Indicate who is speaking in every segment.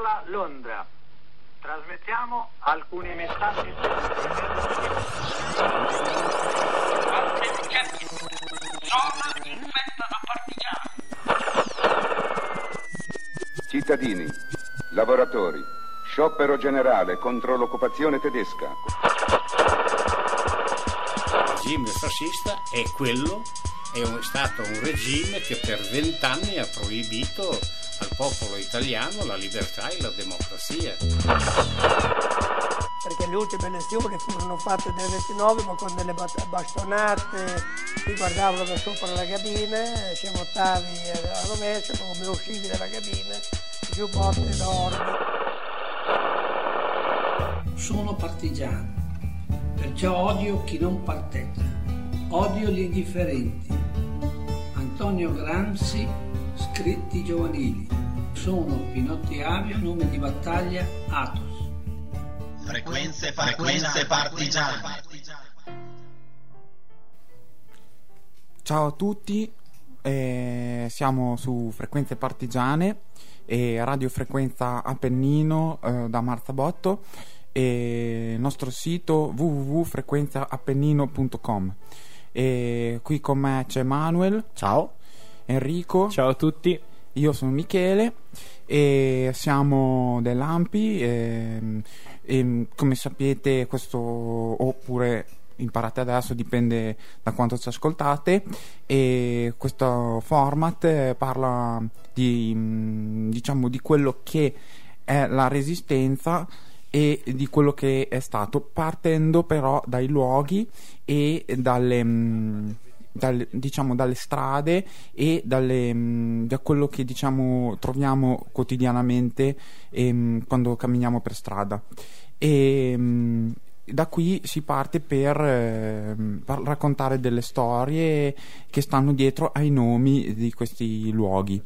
Speaker 1: parla Londra. Trasmettiamo alcuni messaggi.
Speaker 2: Zona in festa da partigiani.
Speaker 3: Cittadini, lavoratori, sciopero generale contro l'occupazione tedesca.
Speaker 4: Il regime fascista è quello, è un- stato un regime che per vent'anni ha proibito popolo italiano la libertà e la democrazia.
Speaker 5: perché le ultime elezioni furono fatte nel 29 ma con delle bastonate ti guardavano da sopra la cabina se votavi a rovescio come uscivi dalla cabina più botte d'oro
Speaker 6: Sono partigiano, perciò odio chi non parteggia, odio gli indifferenti. Antonio Gramsci, scritti giovanili. Sono Pinotti Avio, nome di battaglia Atos.
Speaker 7: Frequenze, frequenze partigiane.
Speaker 8: Ciao a tutti, eh, siamo su Frequenze Partigiane e radiofrequenza Appennino eh, da Marzabotto e il nostro sito www.frequenzaappennino.com e qui con me c'è Manuel,
Speaker 9: Ciao.
Speaker 8: Enrico,
Speaker 9: Ciao a tutti.
Speaker 8: Io sono Michele e siamo dell'Ampi e, e come sapete questo oppure imparate adesso dipende da quanto ci ascoltate e questo format parla di mm, diciamo di quello che è la resistenza e di quello che è stato partendo però dai luoghi e dalle dalle, diciamo dalle strade e dalle, mm, da quello che diciamo troviamo quotidianamente ehm, quando camminiamo per strada. E mm, da qui si parte per, ehm, per raccontare delle storie che stanno dietro ai nomi di questi luoghi.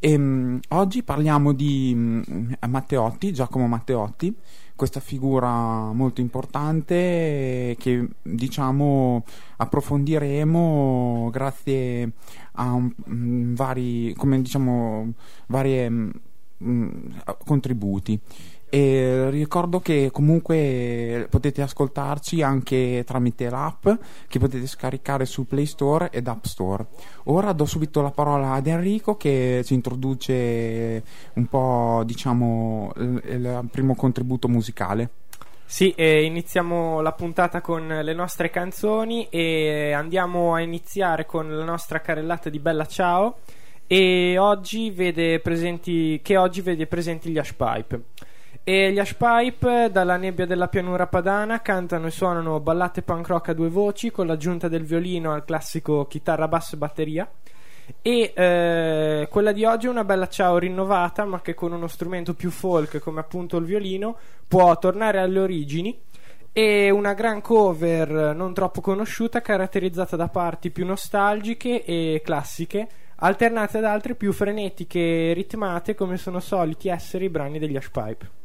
Speaker 8: Ehm, oggi parliamo di mm, Matteotti, Giacomo Matteotti, questa figura molto importante che diciamo approfondiremo grazie a mm, vari, come diciamo, varie mm, mm, contributi. E ricordo che comunque potete ascoltarci anche tramite l'app che potete scaricare su Play Store ed App Store. Ora do subito la parola ad Enrico che ci introduce un po', diciamo, il, il primo contributo musicale.
Speaker 9: Sì, eh, iniziamo la puntata con le nostre canzoni e andiamo a iniziare con la nostra carrellata di Bella Ciao e oggi vede presenti, che oggi vede presenti gli Ashpipe. E gli Ashpipe, dalla nebbia della pianura padana, cantano e suonano ballate punk rock a due voci con l'aggiunta del violino al classico chitarra, basso e batteria. E eh, quella di oggi è una bella ciao rinnovata, ma che con uno strumento più folk come appunto il violino può tornare alle origini. E una gran cover non troppo conosciuta, caratterizzata da parti più nostalgiche e classiche, alternate ad altre più frenetiche e ritmate, come sono soliti essere i brani degli Ashpipe.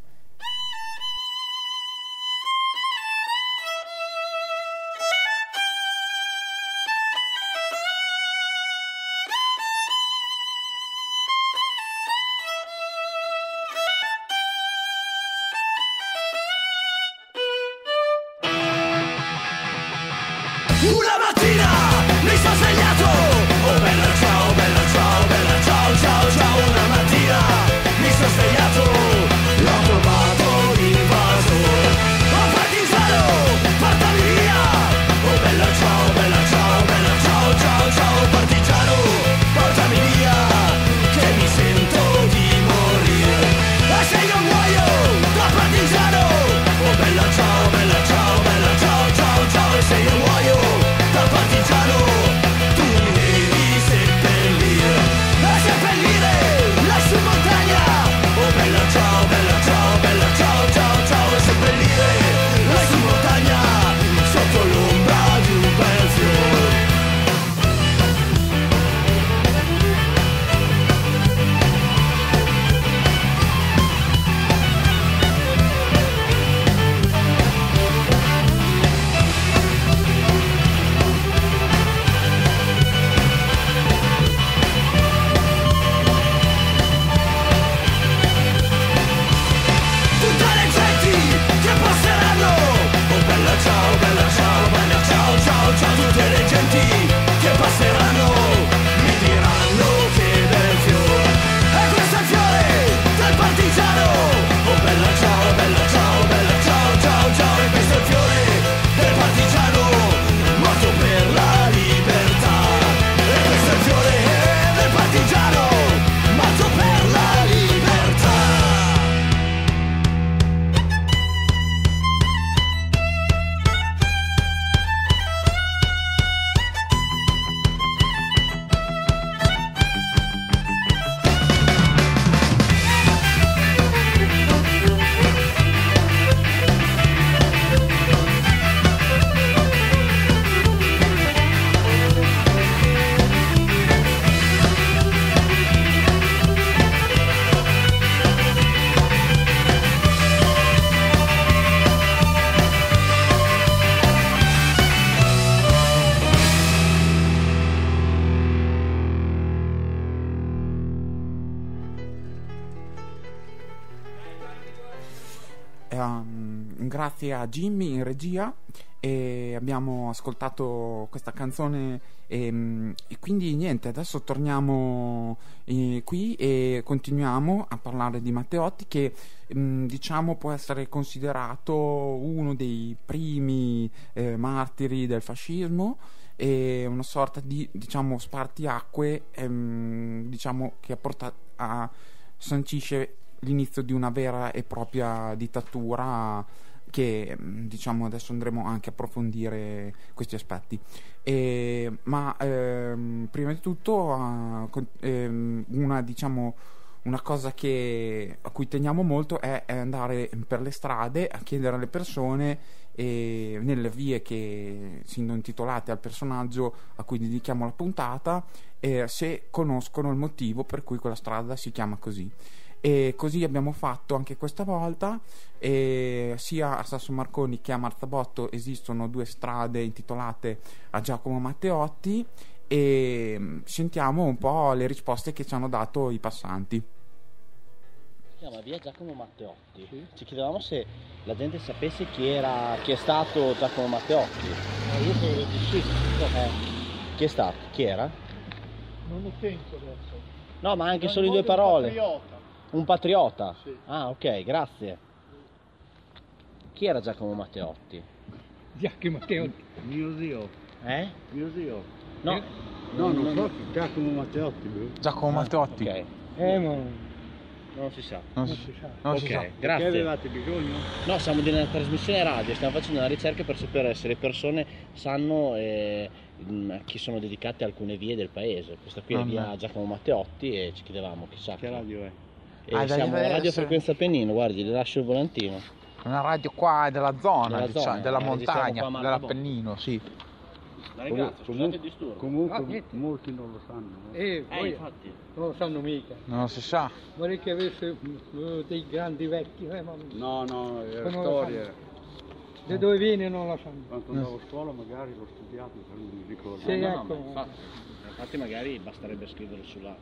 Speaker 8: A Jimmy in regia e abbiamo ascoltato questa canzone e, e quindi niente, adesso torniamo eh, qui e continuiamo a parlare di Matteotti che mh, diciamo può essere considerato uno dei primi eh, martiri del fascismo e una sorta di diciamo spartiacque ehm, diciamo che porta a sancisce l'inizio di una vera e propria dittatura che mh, diciamo adesso andremo anche a approfondire questi aspetti. E- ma ehm, prima di tutto con- ehm, una diciamo una cosa che, a cui teniamo molto è, è andare per le strade a chiedere alle persone e nelle vie che sono intitolate al personaggio a cui dedichiamo la puntata eh, se conoscono il motivo per cui quella strada si chiama così e così abbiamo fatto anche questa volta e sia a Sasso Marconi che a Marzabotto esistono due strade intitolate a Giacomo Matteotti e mm, sentiamo un po' le risposte che ci hanno dato i passanti.
Speaker 10: Si chiama via Giacomo Matteotti. Ci chiedevamo se la gente sapesse chi era chi è stato Giacomo Matteotti.
Speaker 11: io credo di sì.
Speaker 10: Eh, chi è stato? Chi era?
Speaker 11: Non ho tempo adesso.
Speaker 10: No, ma anche
Speaker 11: Ma
Speaker 10: solo in due parole.
Speaker 11: patriota.
Speaker 10: Un patriota?
Speaker 11: Sì.
Speaker 10: Ah, ok, grazie. Chi era Giacomo Matteotti?
Speaker 11: Giacomo Matteotti.
Speaker 12: Mio zio.
Speaker 10: Eh?
Speaker 12: Mio zio.
Speaker 10: No.
Speaker 12: No, non so chi Giacomo Matteotti. bro.
Speaker 8: Giacomo Matteotti.
Speaker 10: Ok.
Speaker 11: Eh, ma
Speaker 10: Non si sa.
Speaker 8: Non
Speaker 11: non
Speaker 8: si-
Speaker 11: si sa.
Speaker 8: non si
Speaker 10: ok,
Speaker 8: sa.
Speaker 12: Che
Speaker 10: grazie.
Speaker 12: avevate bisogno?
Speaker 10: No, siamo di una trasmissione radio, stiamo facendo una ricerca per sapere se le persone sanno eh, a chi sono dedicate alcune vie del paese. Questa qui è
Speaker 8: Ah,
Speaker 10: via. Giacomo Matteotti e ci chiedevamo chissà
Speaker 12: Che radio è?
Speaker 10: E
Speaker 8: Ah,
Speaker 10: siamo a Radio Frequenza Pennino, guardi, le lascio il volantino.
Speaker 8: Una radio qua della zona,
Speaker 10: Della
Speaker 8: diciamo,
Speaker 10: zona,
Speaker 8: della
Speaker 10: eh, registriamo
Speaker 8: montagna,
Speaker 10: qua a
Speaker 8: della
Speaker 10: Marabò.
Speaker 8: Pennino, sì.
Speaker 10: La
Speaker 12: ringrazio, scusate il
Speaker 10: disturbo.
Speaker 12: Comunque
Speaker 11: Ah,
Speaker 12: molti non lo sanno. no?
Speaker 11: Eh,
Speaker 10: Eh,
Speaker 11: voi
Speaker 10: infatti.
Speaker 11: non lo sanno mica.
Speaker 8: Non si sa.
Speaker 11: Vorrei che avesse eh, dei grandi vecchi, eh, ma
Speaker 12: No, no,
Speaker 11: lo
Speaker 12: storia.
Speaker 11: da dove viene non lo sanno.
Speaker 12: Quando andavo a scuola magari l'ho studiato, però non mi ricordo.
Speaker 11: Sì,
Speaker 10: No, no,
Speaker 11: ecco.
Speaker 10: ma infatti, infatti magari basterebbe scrivere sulla,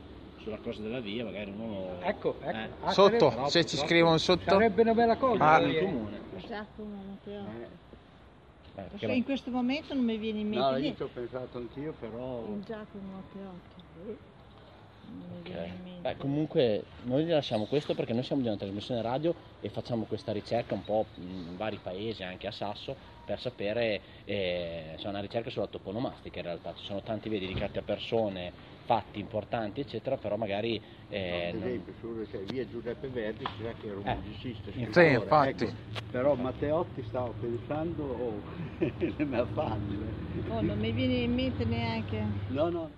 Speaker 10: sulla cosa della via, magari uno lo...
Speaker 11: Ecco, ecco.
Speaker 10: Eh.
Speaker 11: Ah,
Speaker 8: Sotto,
Speaker 11: sarebbe-
Speaker 8: se ci scrivono sotto.
Speaker 11: Sarebbe una bella cosa.
Speaker 8: Ah,
Speaker 10: in
Speaker 11: eh.
Speaker 10: comune.
Speaker 13: Giacomo Matteotti.
Speaker 10: Eh,
Speaker 13: Perché
Speaker 10: perché-
Speaker 13: in questo momento non mi viene in mente
Speaker 12: No, io
Speaker 13: niente.
Speaker 12: ci ho pensato anch'io, però...
Speaker 13: Giacomo Matteotti. Non mi viene in
Speaker 10: Ok.
Speaker 13: mente.
Speaker 10: Beh, comunque noi vi lasciamo questo perché noi siamo di una trasmissione radio e facciamo questa ricerca un po' in vari paesi, anche a Sasso, per sapere, eh, c'è una ricerca sulla toponomastica in realtà, ci sono tanti vie dedicati a persone, fatti importanti, eccetera, però magari... eh,
Speaker 12: Ad
Speaker 10: non-
Speaker 12: esempio, su cioè, via Giuseppe Verdi sa che era un
Speaker 10: Eh.
Speaker 12: musicista,
Speaker 8: Sì, infatti.
Speaker 12: ecco. Però Matteotti stavo pensando, oh, non è facile.
Speaker 13: Oh, non mi viene in mente neanche.
Speaker 12: No, no,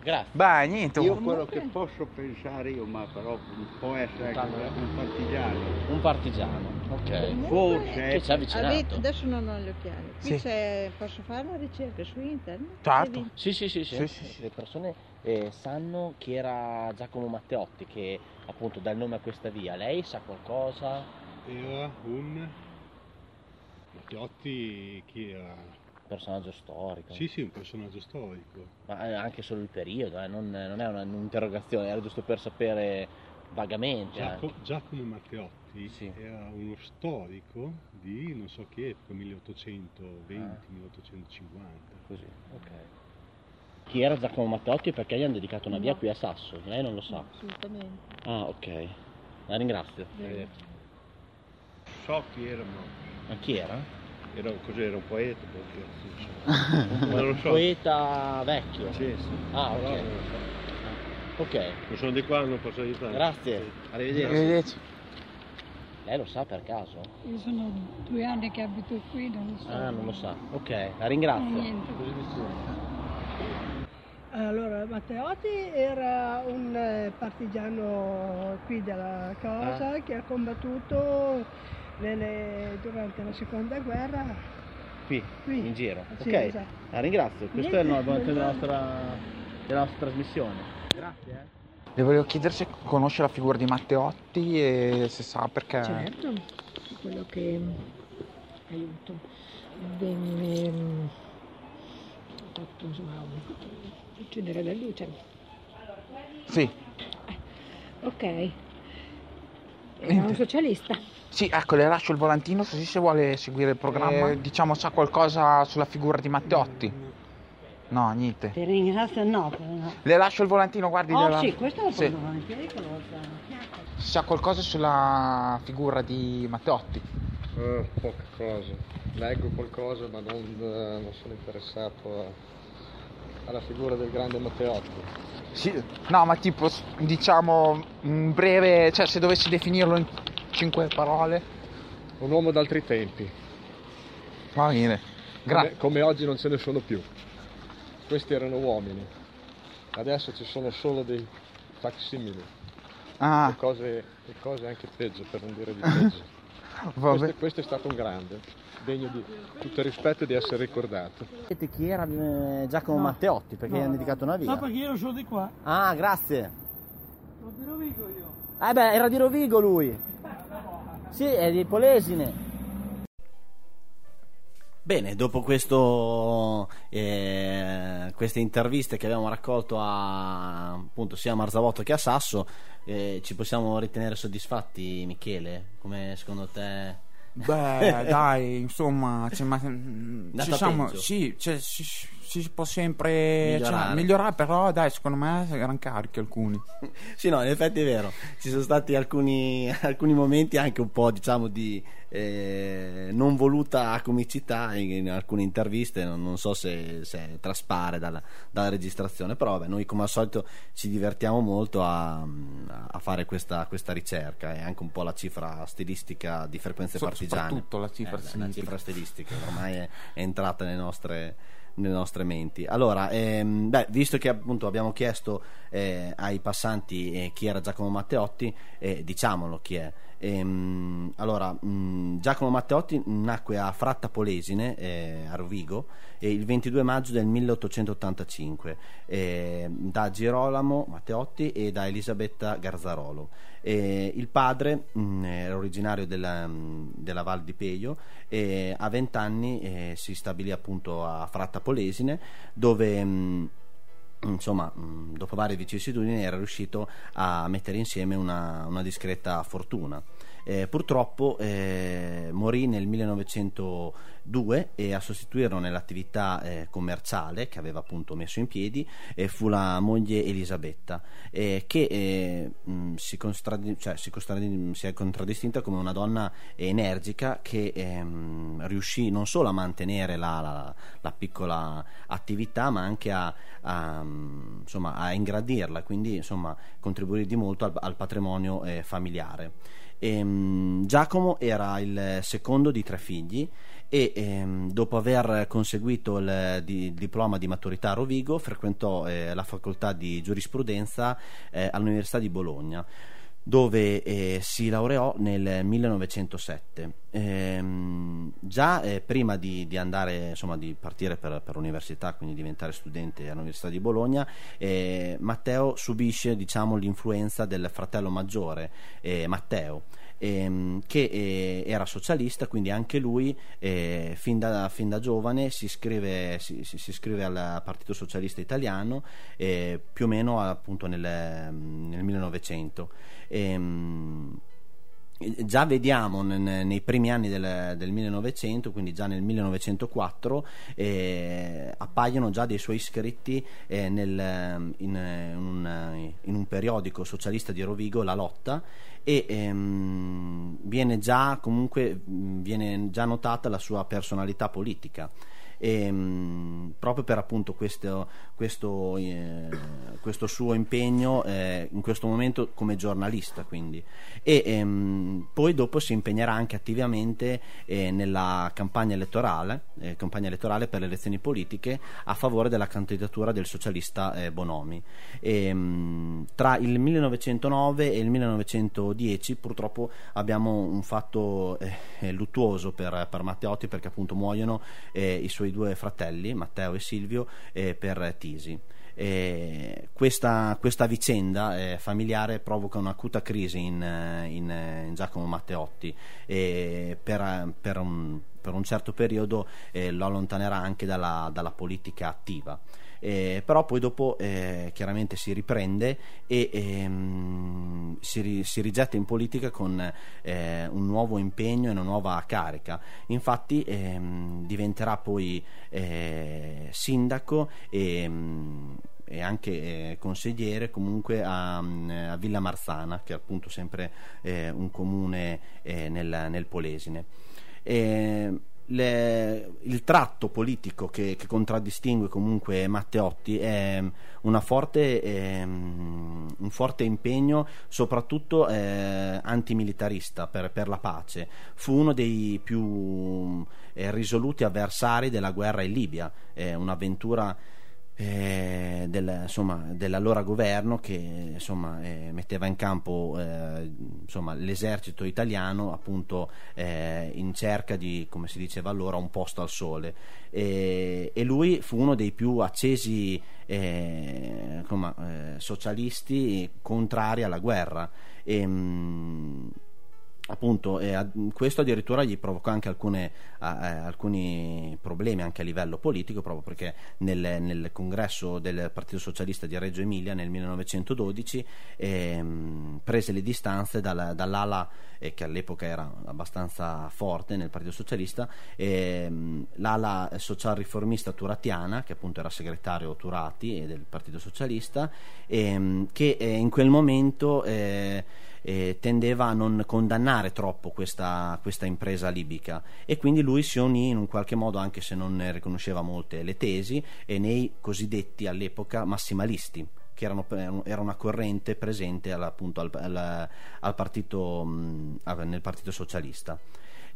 Speaker 10: Grazie.
Speaker 8: Beh, niente.
Speaker 12: io quello che posso pensare io, ma però può essere anche un partigiano.
Speaker 10: Un partigiano, ok.
Speaker 12: Forse,
Speaker 10: Che ci ha avvicinato.
Speaker 13: Avete- adesso non ho gli occhiali. Qui
Speaker 8: Sì.
Speaker 13: c'è, posso fare una ricerca su internet?
Speaker 8: Certo.
Speaker 13: Vedi?
Speaker 10: Sì, sì, sì, sì.
Speaker 8: Sì, sì, sì.
Speaker 10: Le persone eh, sanno chi era Giacomo Matteotti, che appunto dà il nome a questa via. Lei sa qualcosa?
Speaker 14: Era un Matteotti chi era?
Speaker 10: Personaggio storico.
Speaker 14: Sì, sì, un personaggio storico.
Speaker 10: Ma eh, anche solo il periodo, eh, non, non è una- un'interrogazione, era giusto per sapere vagamente.
Speaker 14: Giaco-
Speaker 10: anche.
Speaker 14: Giacomo Matteotti
Speaker 10: Sì.
Speaker 14: era uno storico di non so che epoca, 1820,
Speaker 10: Ah.
Speaker 14: 1850.
Speaker 10: Così, ok. Chi era Giacomo Matteotti e perché gli hanno dedicato una via
Speaker 13: No.
Speaker 10: qui a Sasso? Lei non lo sa.
Speaker 13: Assolutamente.
Speaker 10: Ah, ok. La ringrazio.
Speaker 13: Bene.
Speaker 12: so chi era, ma
Speaker 10: Ma chi era?
Speaker 12: Era, cos'era, un poeta, perché.
Speaker 10: Un,
Speaker 12: Non lo
Speaker 10: un
Speaker 12: so.
Speaker 10: poeta vecchio.
Speaker 12: Sì, sì.
Speaker 10: Ah, ok.
Speaker 12: non lo so.
Speaker 10: Ok,
Speaker 14: Non sono di qua, non posso aiutare.
Speaker 10: grazie. Arrivederci.
Speaker 8: Arrivederci.
Speaker 10: Lei lo sa per caso?
Speaker 15: Io sono due anni che abito qui, non lo so.
Speaker 10: Ah, non lo sa. Ok, la ringrazio.
Speaker 15: Niente.
Speaker 5: Allora, Matteotti era un eh, partigiano qui della cosa
Speaker 10: Ah.
Speaker 5: che ha combattuto nelle- durante la seconda guerra.
Speaker 10: Qui,
Speaker 5: Qui.
Speaker 10: in giro.
Speaker 5: Sì,
Speaker 10: ok,
Speaker 5: esatto.
Speaker 10: la ringrazio. Questo
Speaker 5: Niente,
Speaker 10: è il
Speaker 5: non
Speaker 10: della nostra, della nostra trasmissione. Grazie. eh.
Speaker 8: Le volevo chiedere se conosce la figura di Matteotti e se sa perché.
Speaker 13: Certo, quello che aiuto venne mm, fatto insomma accendere la luce.
Speaker 8: Sì,
Speaker 13: Ok.
Speaker 16: Era un socialista.
Speaker 17: Sì, ecco, le lascio il volantino così se vuole seguire il programma. diciamo, sa qualcosa sulla figura di Matteotti? No, niente.
Speaker 16: Ti ringrazio, no.
Speaker 17: Le lascio il volantino, guardi.
Speaker 16: Oh
Speaker 17: gliela-
Speaker 16: sì, questo lo
Speaker 17: Sì.
Speaker 16: lo fianco.
Speaker 17: Sa qualcosa sulla figura di Matteotti?
Speaker 18: Eh, poche cose. Leggo qualcosa ma non, eh, non sono interessato a- alla figura del grande Matteotti.
Speaker 17: Sì, no, ma tipo, diciamo, un breve, cioè se dovessi definirlo in cinque parole.
Speaker 18: Un uomo d'altri tempi.
Speaker 17: Va bene. Grazie.
Speaker 18: Come, come oggi non ce ne sono più. Questi erano uomini. Adesso ci sono solo dei facsimili.
Speaker 17: Ah.
Speaker 18: E cose, e cose anche peggio, per non dire di peggio.
Speaker 17: Vabbè.
Speaker 18: questo, questo è stato un grande, degno di tutto il rispetto e di essere ricordato.
Speaker 19: Sapete chi era eh, Giacomo
Speaker 18: No.
Speaker 19: Matteotti? Perché gli hanno dedicato una via.
Speaker 11: No, perché io sono di qua.
Speaker 19: Ah, grazie.
Speaker 11: Non di Rovigo io.
Speaker 19: Eh beh, era di Rovigo lui. Sì, è di Polesine. Bene, dopo questo, eh, queste interviste che abbiamo raccolto a, appunto, sia a Marzabotto che a Sasso, eh, ci possiamo ritenere soddisfatti, Michele? Come secondo te?
Speaker 17: Beh, dai, insomma, cioè, ma, mm, ci siamo, sì, cioè, si, si può sempre
Speaker 19: Migliorare.
Speaker 17: cioè, migliorare, però dai, secondo me erano carichi alcuni.
Speaker 19: Sì, no, in effetti è vero. Ci sono stati alcuni, alcuni momenti anche un po', diciamo, di eh, non voluta comicità in, alcune interviste. Non, non so se, se traspare dalla, dalla registrazione, però vabbè, noi come al solito ci divertiamo molto a, a fare questa, questa ricerca e anche un po' la cifra stilistica di frequenze
Speaker 17: So-
Speaker 19: partigiane.
Speaker 17: soprattutto la cifra
Speaker 19: Eh, beh, la
Speaker 17: stilistica.
Speaker 19: cifra stilistica ormai è, è entrata nelle nostre nelle nostre menti. Allora, ehm, beh, visto che appunto abbiamo chiesto eh, ai passanti eh, chi era Giacomo Matteotti, eh, diciamolo chi è. Ehm, allora, mh, Giacomo Matteotti nacque a Fratta Polesine, eh, a Rovigo, eh, il 22 maggio del 1885 eh, da Girolamo Matteotti e da Elisabetta Garzarolo. Il padre mh, era originario della, della Val di Peio e a 20 anni eh, si stabilì appunto a Fratta Polesine dove insomma, mh, dopo varie vicissitudini era riuscito a mettere insieme una, una discreta fortuna. Eh, purtroppo eh, morì nel 1902 e a sostituirlo nell'attività eh, commerciale che aveva appunto messo in piedi eh, fu la moglie Elisabetta eh, che eh, mh, si, contraddi- cioè, si, contraddi- si è contraddistinta come una donna energica che ehm, riuscì non solo a mantenere la, la- la piccola attività ma anche a, a, mh, insomma, a ingrandirla quindi insomma contribuì di molto al, al patrimonio eh, familiare. Ehm, Giacomo era il secondo di tre figli e ehm, dopo aver conseguito il di- diploma di maturità a Rovigo frequentò eh, la facoltà di giurisprudenza eh, all'Università di Bologna dove eh, si laureò nel 1907. Ehm, già eh, prima di, di andare, insomma, di partire per, per l'università, quindi diventare studente all'Università di Bologna, eh, Matteo subisce diciamo, l'influenza del fratello maggiore, eh, Matteo. Ehm, che eh, era socialista, quindi anche lui eh, fin, da, fin da giovane si iscrive, si, si- iscrive al Partito Socialista Italiano eh, più o meno appunto nel, nel 1900. Ehm, già vediamo ne- nei primi anni del, del 1900, quindi già nel 1904, eh, appaiono già dei suoi scritti eh, nel- in, eh, un, in un periodico socialista di Rovigo, La Lotta, e ehm, viene già comunque viene già notata la sua personalità politica. E, mh, proprio per appunto questo, questo, eh, questo suo impegno eh, in questo momento come giornalista quindi. E ehm, poi dopo si impegnerà anche attivamente eh, nella campagna elettorale, eh, campagna elettorale per le elezioni politiche a favore della candidatura del socialista eh, Bonomi. E, mh, tra il 1909 e il 1910 purtroppo abbiamo un fatto eh, luttuoso per, per Matteotti perché appunto muoiono i suoi due fratelli Matteo e Silvio eh, per Tisi E questa, questa vicenda eh, familiare provoca un'acuta crisi in, eh, in, eh, in Giacomo Matteotti e per, per un- per un certo periodo eh, lo allontanerà anche dalla, dalla politica attiva. Eh, però poi dopo eh, chiaramente si riprende e ehm, si, ri- si, rigetta in politica con eh, un nuovo impegno e una nuova carica. Infatti ehm, diventerà poi eh, sindaco e, ehm, e anche eh, consigliere comunque a, a, Villa Marzana, che è appunto sempre eh, un comune nel, nel Polesine. E, le, il tratto politico che, che, contraddistingue comunque Matteotti è forte, eh, un forte impegno soprattutto eh, antimilitarista per, per, la pace. Fu uno dei più eh, risoluti avversari della guerra in Libia, un'avventura eh, del, insomma, dell'allora governo che insomma, eh, metteva in campo eh, insomma, l'esercito italiano appunto eh, in cerca di, come si diceva allora, un posto al sole. E, e lui fu uno dei più accesi eh, insomma, eh, socialisti contrari alla guerra. E, mh, mm, appunto eh, questo addirittura gli provocò anche alcune, eh, alcuni problemi anche a livello politico proprio perché nel, nel, congresso del Partito Socialista di Reggio Emilia nel 1912 eh, prese le distanze dal, dall'ala eh, che all'epoca era abbastanza forte nel Partito Socialista ehm, l'ala social riformista turatiana che appunto era segretario Turati del Partito Socialista ehm, che eh, in quel momento eh, tendeva a non condannare troppo questa, questa, impresa libica e quindi lui si unì in un qualche modo, anche se non ne riconosceva molte le tesi, e nei cosiddetti all'epoca massimalisti che erano, era una corrente presente appunto al, al, al partito, mh, nel Partito Socialista.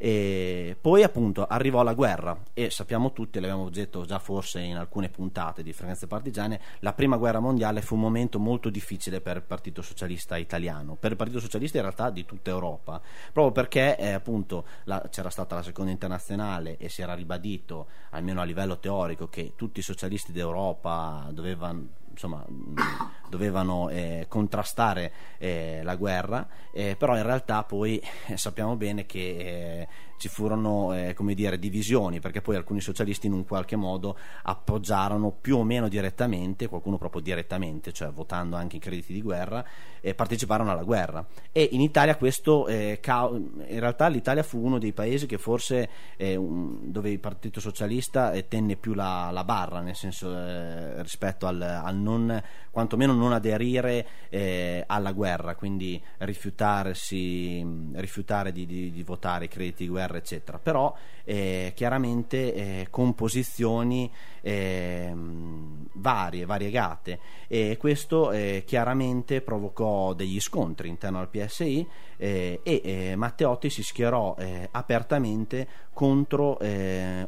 Speaker 19: E poi appunto arrivò la guerra e sappiamo tutti, l'abbiamo detto già forse in alcune puntate di Frequenze Partigiane, la prima guerra mondiale fu un momento molto difficile per il Partito Socialista italiano, per il Partito Socialista in realtà di tutta Europa, proprio perché eh, appunto la, c'era stata la seconda internazionale e si era ribadito, almeno a livello teorico, che tutti i socialisti d'Europa dovevano insomma, dovevano eh, contrastare eh, la guerra, eh, però in realtà poi eh, sappiamo bene che eh, ci furono eh, come dire, divisioni, perché poi alcuni socialisti in un qualche modo appoggiarono più o meno direttamente, qualcuno proprio direttamente, cioè votando anche i crediti di guerra, e parteciparono alla guerra. E in Italia questo, eh, in realtà l'Italia fu uno dei paesi che forse eh, un, dove il Partito Socialista eh, tenne più la, la barra, nel senso eh, rispetto al, al, non, quantomeno non aderire alla guerra, quindi rifiutarsi, rifiutare di, di, di votare i crediti di guerra guerra, eccetera. Però eh, chiaramente eh, con posizioni eh, varie, variegate e questo eh, chiaramente provocò degli scontri interno al PSI eh, e eh, Matteotti si schierò apertamente contro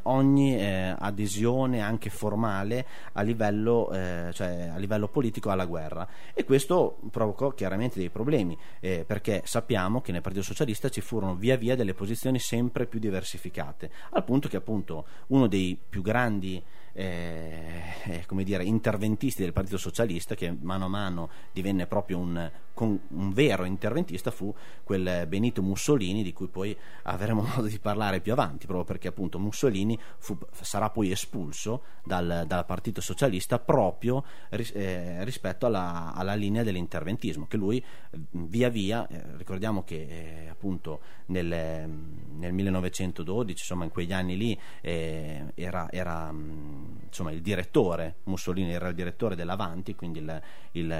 Speaker 19: ogni adesione anche formale a livello, cioè a livello politico alla guerra. E questo provocò chiaramente dei problemi perché sappiamo che nel Partito Socialista ci furono via via delle posizioni sempre più diversificate al punto che appunto uno dei più grandi eh, eh, come dire, interventisti del Partito Socialista, che mano a mano divenne proprio un, un, vero interventista, fu quel Benito Mussolini, di cui poi avremo modo di parlare più avanti, proprio perché appunto Mussolini fu, sarà poi espulso dal, dal Partito Socialista proprio eh, rispetto alla, alla, linea dell'interventismo, che lui via via, eh, ricordiamo che eh, appunto nel, nel, 1912, insomma in quegli anni lì, eh, era, era insomma, il direttore, Mussolini era il direttore dell'Avanti, quindi il, il,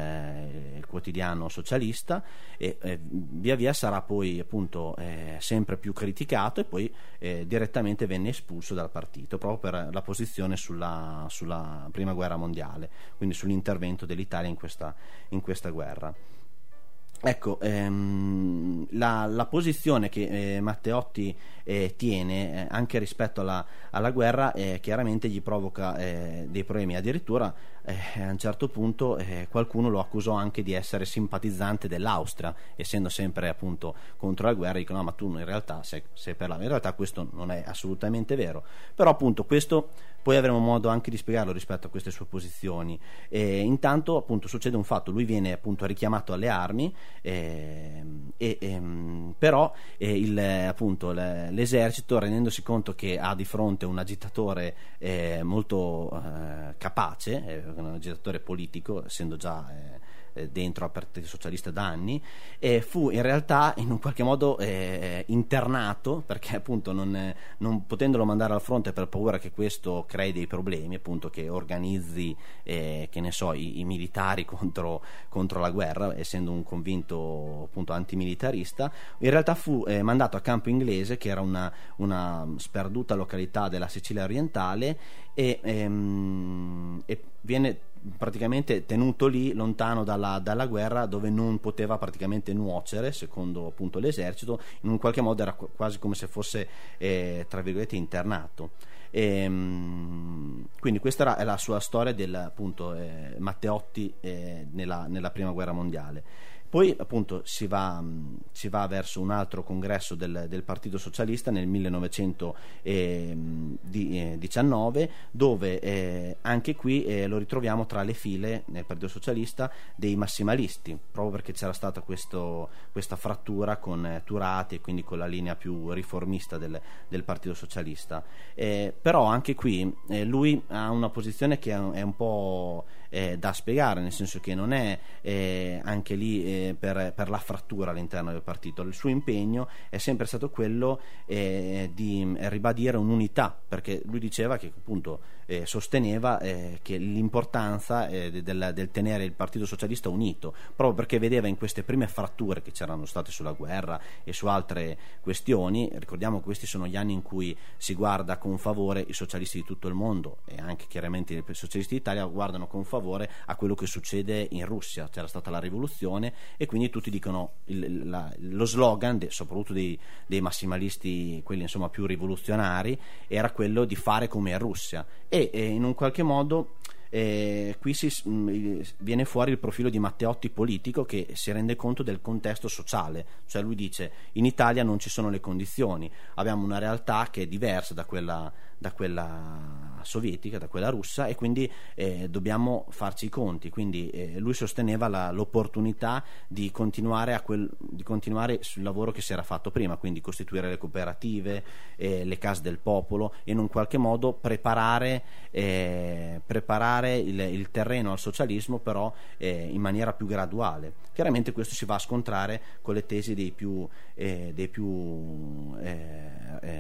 Speaker 19: il quotidiano socialista, e eh, via via sarà poi appunto eh, sempre più criticato e poi eh, direttamente venne espulso dal partito, proprio per la posizione sulla, sulla prima guerra mondiale, quindi sull'intervento dell'Italia in questa, in questa guerra. Ecco, ehm, la, la, posizione che eh, Matteotti eh, tiene eh, anche rispetto alla, alla guerra eh, chiaramente gli provoca eh, dei problemi, addirittura eh, a un certo punto eh, qualcuno lo accusò anche di essere simpatizzante dell'Austria, essendo sempre appunto contro la guerra, dicono no ma tu in realtà sei, sei per la... In realtà questo non è assolutamente vero, però appunto questo poi avremo modo anche di spiegarlo rispetto a queste sue posizioni. E intanto appunto succede un fatto, lui viene appunto richiamato alle armi, eh, ehm, però eh, il, appunto, l'esercito rendendosi conto che ha di fronte un agitatore eh, molto eh, capace, eh, un agitatore politico, essendo già eh, eh, dentro al Partito Socialista da anni, e fu in realtà in un qualche modo eh, internato perché appunto non, non, potendolo mandare al fronte per paura che questo crei dei problemi, appunto che organizzi eh, che ne so, i, i militari contro, contro, la guerra, essendo un convinto appunto antimilitarista, in realtà fu eh, mandato a campo inglese che era una, una sperduta località della Sicilia orientale e, ehm, e viene praticamente tenuto lì lontano dalla, dalla, guerra dove non poteva praticamente nuocere secondo appunto l'esercito. In un qualche modo era quasi come se fosse eh, tra virgolette internato. E, ehm, quindi questa è la sua storia del appunto eh, Matteotti eh, nella, nella prima guerra mondiale poi appunto si va, si va, verso un altro congresso del, del Partito Socialista nel 1919 dove eh, anche qui eh, lo ritroviamo tra le file nel Partito Socialista dei massimalisti, proprio perché c'era stata questo, questa frattura con eh, Turati e quindi con la linea più riformista del, del Partito Socialista. Eh, però anche qui eh, lui ha una posizione che è un po' eh, da spiegare, nel senso che non è eh, anche lì eh, per, per, la frattura all'interno del partito, il suo impegno è sempre stato quello eh, di ribadire un'unità, perché lui diceva che appunto eh, sosteneva eh, che l'importanza del, del, tenere il Partito Socialista unito, proprio perché vedeva in queste prime fratture che c'erano state sulla guerra e su altre questioni, ricordiamo che questi sono gli anni in cui si guarda con favore i socialisti di tutto il mondo e anche chiaramente i socialisti d'Italia guardano con favore a quello che succede in Russia. C'era stata la rivoluzione e quindi tutti dicono il, la, lo slogan, de, soprattutto dei, dei, massimalisti, quelli insomma più rivoluzionari, era quello di fare come in Russia. E, e in un qualche modo eh, qui si, mh, mm, viene fuori il profilo di Matteotti politico che si rende conto del contesto sociale, cioè lui dice in Italia non ci sono le condizioni, abbiamo una realtà che è diversa da quella, da quella sovietica, da quella russa e quindi eh, dobbiamo farci i conti, quindi eh, lui sosteneva la, l'opportunità di continuare, quel, di continuare, sul lavoro che si era fatto prima, quindi costituire le cooperative, eh, le case del popolo e in un qualche modo preparare, eh, preparare il, il terreno al socialismo però eh, in maniera più graduale. Chiaramente questo si va a scontrare con le tesi dei, più, eh, dei, più,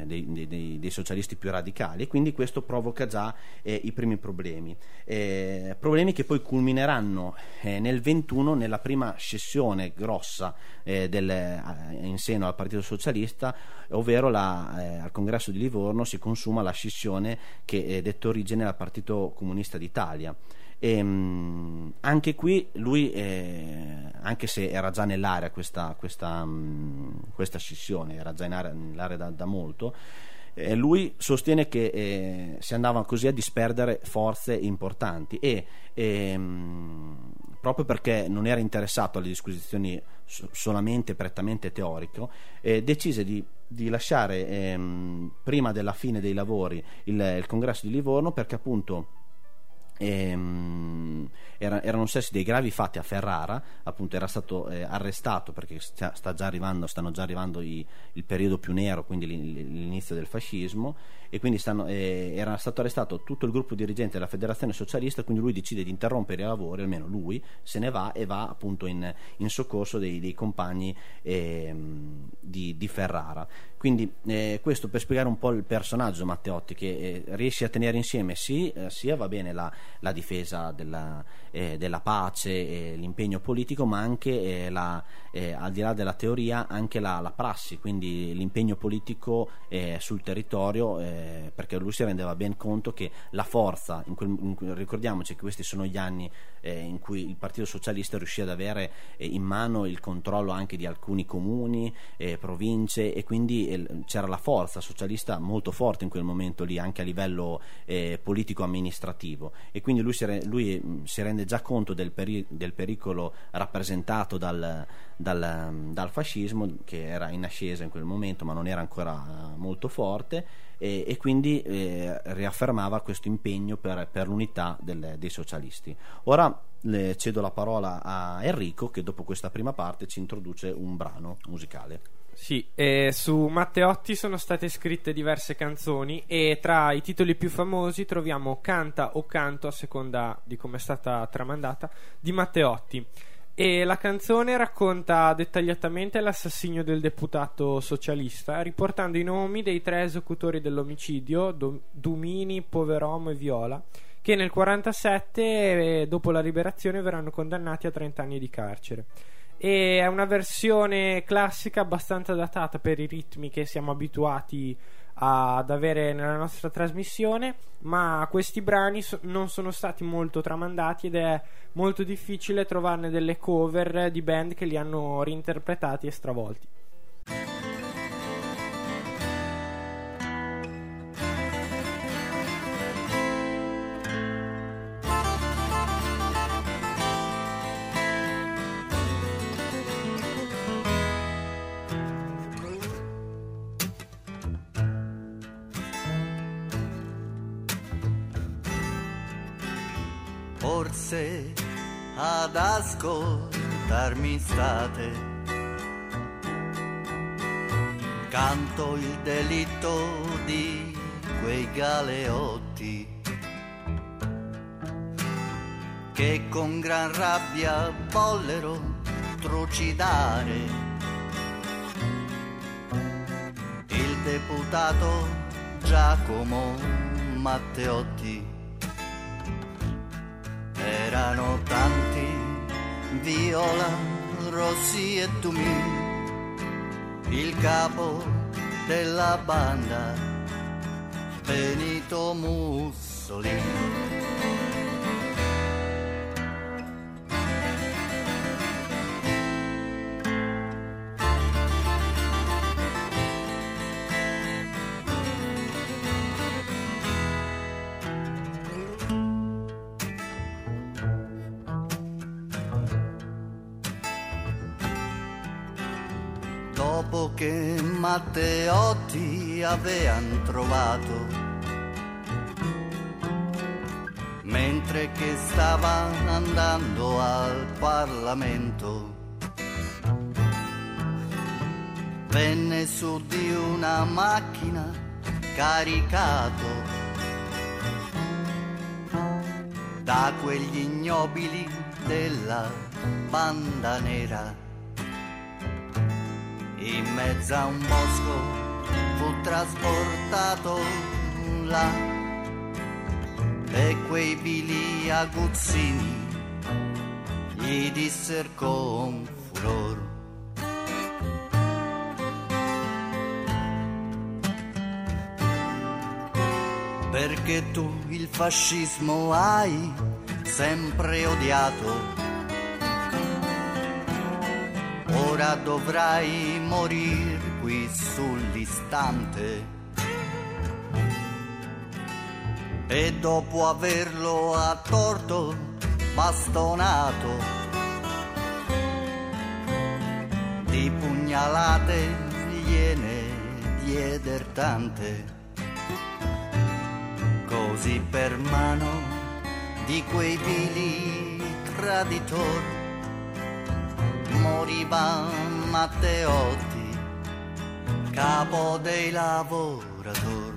Speaker 19: dei, dei, socialisti più radicali e quindi questo provoca già eh, i primi problemi. Eh, problemi che poi culmineranno nel 21 nella prima scissione grossa del, in seno al Partito Socialista, ovvero la, al congresso di Livorno si consuma la scissione che dette origine al Partito Comunista d'Italia Italia. E, mh, anche qui lui, eh, anche se era già nell'area questa, questa, mh, questa scissione, era già in area, nell'area da, da molto, eh, lui sostiene che eh, si andavano così a disperdere forze importanti e ehm, proprio perché non era interessato alle disquisizioni so- solamente prettamente teorico, eh, decise di, di lasciare ehm, prima della fine dei lavori il, il congresso di Livorno perché appunto Ehm, era, erano successi dei gravi fatti a Ferrara, appunto era stato eh, arrestato perché sta, sta già arrivando, stanno già arrivando i, il periodo più nero, quindi l'inizio del fascismo, e quindi stanno, eh, era stato arrestato tutto il gruppo dirigente della federazione socialista, quindi lui decide di interrompere i lavori, almeno lui se ne va e va appunto in, in soccorso dei, dei compagni eh, di, di Ferrara. Quindi eh, questo per spiegare un po' il personaggio Matteotti che eh, riesce a tenere insieme sì, eh, sia va bene la, la difesa della, eh, della pace l'impegno politico, ma anche la, al di là della teoria anche la, la prassi, quindi l'impegno politico sul territorio, eh, perché lui si rendeva ben conto che la forza, in quel, in ricordiamoci che questi sono gli anni eh, in cui il Partito Socialista riuscì ad avere eh, in mano il controllo anche di alcuni comuni, eh, province e quindi eh, c'era la forza socialista molto forte in quel momento lì anche a livello politico-amministrativo e quindi lui si, re- lui, mh, si rende già conto del, peri- del pericolo rappresentato dal, dal, dal fascismo che era in ascesa in quel momento ma non era ancora molto forte e, e quindi eh, riaffermava questo impegno per, per l'unità del- dei socialisti. Ora le cedo la parola a Enrico che dopo questa prima parte ci introduce un brano musicale.
Speaker 9: Sì, e su Matteotti sono state scritte diverse canzoni e tra i titoli più famosi troviamo Canta o Canto, a seconda di come è stata tramandata, di Matteotti. E la canzone racconta dettagliatamente l'assassinio del deputato socialista, riportando i nomi dei tre esecutori dell'omicidio, Do- Dumini, Poveromo e Viola, che nel 1947, eh, dopo la liberazione, verranno condannati a 30 anni di carcere. E è una versione classica abbastanza datata per i ritmi che siamo abituati ad avere nella nostra trasmissione ma questi brani so- non sono stati molto tramandati ed è molto difficile trovarne delle cover di band che li hanno reinterpretati e stravolti
Speaker 20: delitto di quei galeotti che con gran rabbia vollero trucidare il deputato Giacomo Matteotti. Erano tanti, Viola, Rossi e Tumi, il capo della banda, Benito Mussolini. Matteotti avean trovato, mentre che stava andando al Parlamento, venne su di una macchina caricato. Da quegli ignobili della banda nera in mezzo a un bosco fu trasportato là. E quei vili aguzzini gli disser con furor. Perché tu il fascismo hai sempre odiato ora dovrai morir qui sull'istante. E dopo averlo a torto bastonato, di pugnalate gliene dieder tante, così per mano di quei vili traditori moriva Matteotti, capo dei lavoratori.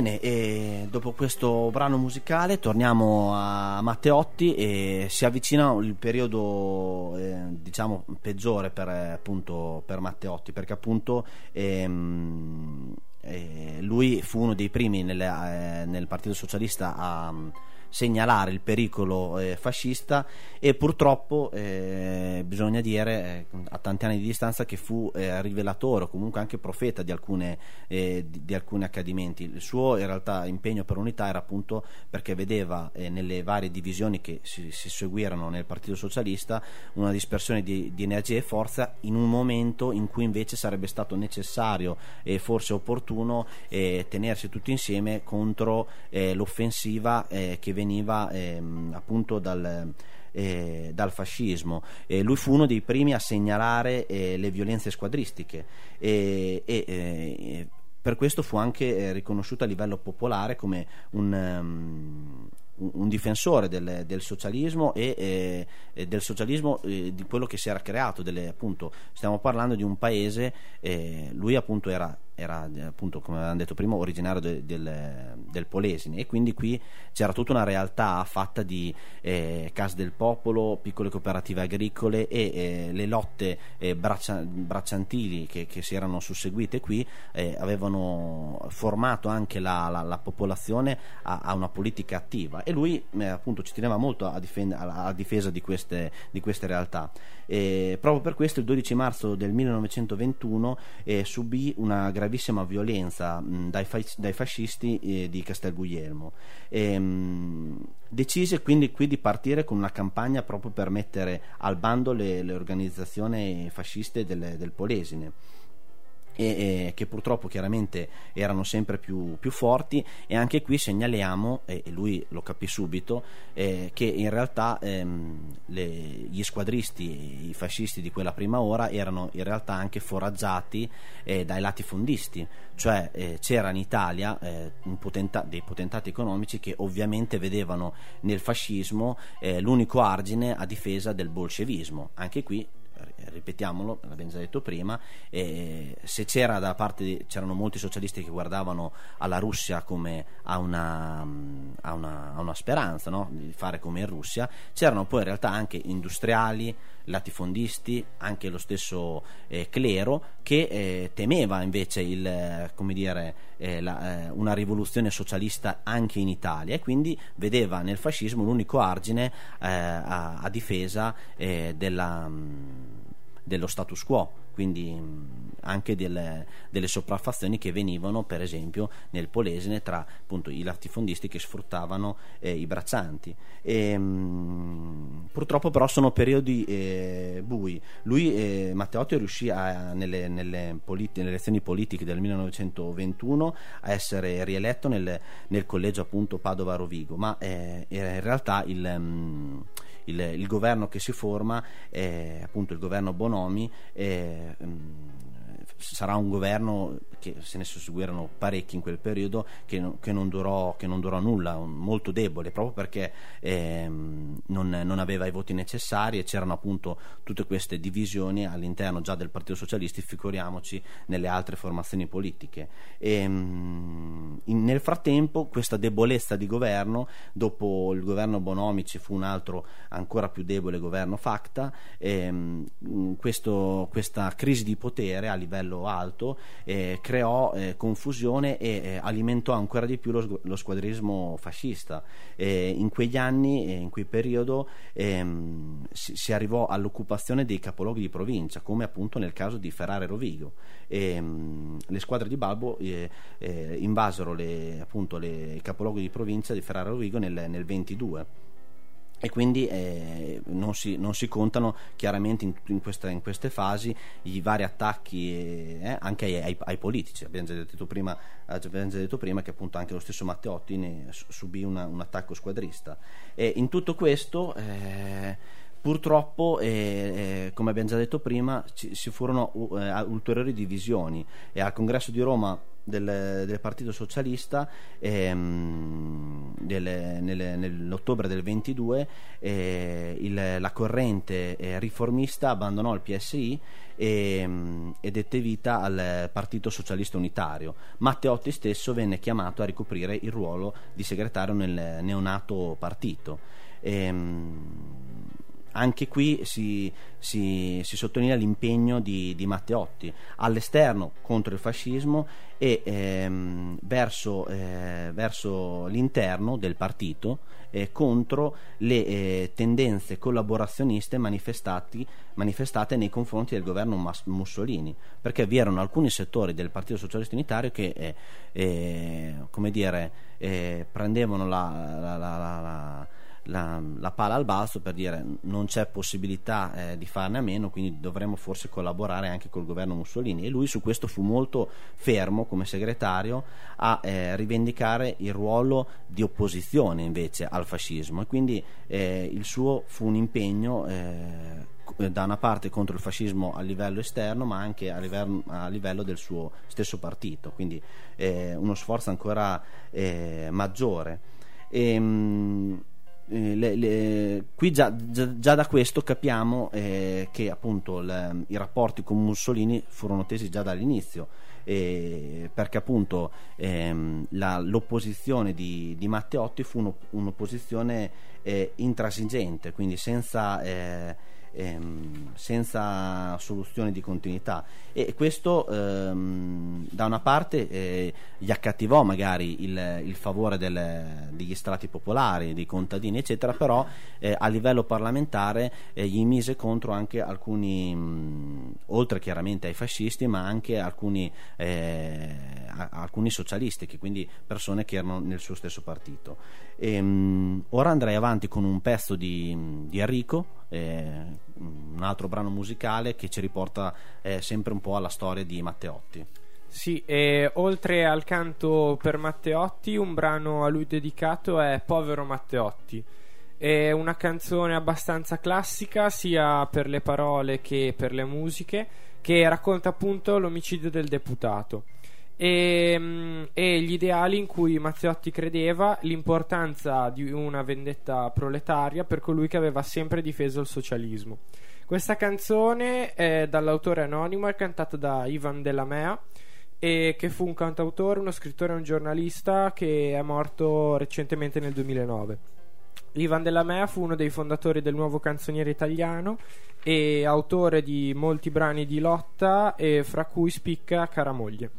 Speaker 19: Bene, e dopo questo brano musicale torniamo a Matteotti e si avvicina il periodo eh, diciamo peggiore per, appunto, per Matteotti perché appunto ehm, eh, lui fu uno dei primi nelle- eh, nel Partito Socialista a segnalare il pericolo eh, fascista e purtroppo eh, bisogna dire eh, a tanti anni di distanza che fu eh, rivelatore o comunque anche profeta di, alcune, eh, di, di alcuni accadimenti. Il suo in realtà impegno per l'unità era appunto perché vedeva nelle varie divisioni che si, si seguirono nel Partito Socialista una dispersione di, di energia e forza in un momento in cui invece sarebbe stato necessario e forse opportuno tenersi tutti insieme contro l'offensiva che veniva ehm, appunto dal, eh, dal fascismo. Eh, lui fu uno dei primi a segnalare eh, le violenze squadristiche e, eh, per questo fu anche eh, riconosciuto a livello popolare come un, um, un- difensore del, del socialismo e, eh, del socialismo eh, di quello che si era creato. delle- appunto, stiamo parlando di un paese, eh, lui appunto era, era, eh, appunto, come avevamo detto prima, originario de- del, del Polesine e quindi qui c'era tutta una realtà fatta di eh, case del popolo, piccole cooperative agricole e eh, le lotte eh, braccia- bracciantili che, che si erano susseguite qui eh, avevano formato anche la, la- la popolazione a, a una politica attiva e lui eh, appunto ci teneva molto a, difend- alla- alla difesa di queste, di queste realtà. E proprio per questo il 12 marzo del 1921 eh, subì una gravissima violenza mh, dai, fa- dai fascisti eh, di Castel Guglielmo. E, mh, decise quindi qui di partire con una campagna proprio per mettere al bando le, le organizzazioni fasciste del, del Polesine e, e che purtroppo chiaramente erano sempre più, più forti. E anche qui segnaliamo, e, e lui lo capì subito, eh, che in realtà ehm, le- gli squadristi, i fascisti di quella prima ora erano in realtà anche foraggiati eh, dai latifondisti, cioè eh, c'era in Italia eh, potenta- dei potentati economici che ovviamente vedevano nel fascismo eh, l'unico argine a difesa del bolscevismo, anche qui ripetiamolo, l'abbiamo già detto prima, eh, se c'era da parte di- c'erano molti socialisti che guardavano alla Russia come a una, a una, a una speranza no? di fare come in Russia, c'erano poi in realtà anche industriali, latifondisti, anche lo stesso eh, clero che eh, temeva invece il, dire, eh, la- eh, una rivoluzione socialista anche in Italia e quindi vedeva nel fascismo l'unico argine eh, a, a difesa eh, della, dello status quo, quindi mh, anche delle, delle sopraffazioni che venivano per esempio nel Polesine tra appunto i latifondisti che sfruttavano eh, i braccianti. E, mh, purtroppo però sono periodi eh, bui. Lui, eh, Matteotti, riuscì a- nelle, nelle politi- nelle elezioni politiche del 1921 a essere rieletto nel, nel collegio appunto Padova-Rovigo, ma eh, in realtà il... mh, il, il governo che si forma, eh, appunto il governo Bonomi, eh, mh, sarà un governo che se ne susseguirono parecchi in quel periodo che, non- che non, durò, che non durò nulla, un- molto debole, proprio perché ehm, non, non aveva i voti necessari e c'erano appunto tutte queste divisioni all'interno già del Partito Socialista, figuriamoci nelle altre formazioni politiche. E, mh, in- nel frattempo questa debolezza di governo, dopo il governo Bonomi ci fu un altro ancora più debole governo Facta, ehm, questo- questa crisi di potere a livello alto eh, creò eh, confusione e eh, alimentò ancora di più lo, lo squadrismo fascista. Eh, in quegli anni, eh, in quel periodo, ehm, si, si arrivò all'occupazione dei capoluoghi di provincia, come appunto nel caso di Ferrara e Rovigo. Ehm, le squadre di Balbo eh, invasero le, appunto, le, i capoluoghi di provincia di Ferrara e Rovigo nel, nel 22 e quindi eh, non, si, non si contano chiaramente in, in queste, in queste fasi i vari attacchi eh, anche ai, ai- ai politici. Abbiamo già detto prima, abbiamo già detto prima che appunto anche lo stesso Matteotti ne su- subì una- un attacco squadrista. E in tutto questo eh, Purtroppo, eh, eh, come abbiamo già detto prima, ci, si furono uh, eh, ulteriori divisioni. E al congresso di Roma del, del Partito Socialista ehm, del- nel- nell'ottobre del 22 eh, il- la corrente eh, riformista abbandonò il PSI e, mm, e dette vita al Partito Socialista Unitario. Matteotti stesso venne chiamato a ricoprire il ruolo di segretario nel neonato partito. Ehm, anche qui si, si, si sottolinea l'impegno di, di, Matteotti all'esterno contro il fascismo e ehm, verso, eh, verso, l'interno del partito eh, contro le eh, tendenze collaborazioniste manifestate nei confronti del governo Mas- Mussolini, perché vi erano alcuni settori del Partito Socialista Unitario che eh, eh, come dire, eh, prendevano la, la, la, la la, la, pala al balzo per dire non c'è possibilità eh, di farne a meno, quindi dovremmo forse collaborare anche col governo Mussolini. E lui su questo fu molto fermo come segretario a eh, rivendicare il ruolo di opposizione invece al fascismo e quindi eh, il suo fu un impegno eh, da una parte contro il fascismo a livello esterno ma anche a livello, a livello del suo stesso partito, quindi eh, uno sforzo ancora eh, maggiore. E, mh, eh, le, le, qui già, già, già, da questo capiamo eh, che appunto le, i rapporti con Mussolini furono tesi già dall'inizio. Eh, perché appunto ehm, la, l'opposizione di, di, Matteotti fu uno, un'opposizione eh, intransigente quindi senza eh, ehm, senza soluzione di continuità e questo ehm, da una parte eh, gli accattivò magari il, il favore del, degli strati popolari, dei contadini eccetera, però eh, a livello parlamentare eh, gli mise contro anche alcuni, mh, oltre chiaramente ai fascisti, ma anche alcuni, eh, a, alcuni socialisti, che quindi persone che erano nel suo stesso partito. E, mh, ora andrei avanti con un pezzo di, di Enrico, eh, un altro brano musicale che ci riporta eh, sempre un po' alla storia di Matteotti.
Speaker 9: Sì, e oltre al canto per Matteotti, un brano a lui dedicato è Povero Matteotti. È una canzone abbastanza classica sia per le parole che per le musiche, che racconta appunto l'omicidio del deputato e, mm, e, gli ideali in cui Mazziotti credeva, l'importanza di una vendetta proletaria per colui che aveva sempre difeso il socialismo. Questa canzone è dall'autore anonimo, è cantata da Ivan Della Mea e che fu un cantautore, uno scrittore e un giornalista che è morto recentemente nel 2009. Ivan Della Mea fu uno dei fondatori del nuovo canzoniere italiano e autore di molti brani di lotta, fra cui spicca Cara moglie.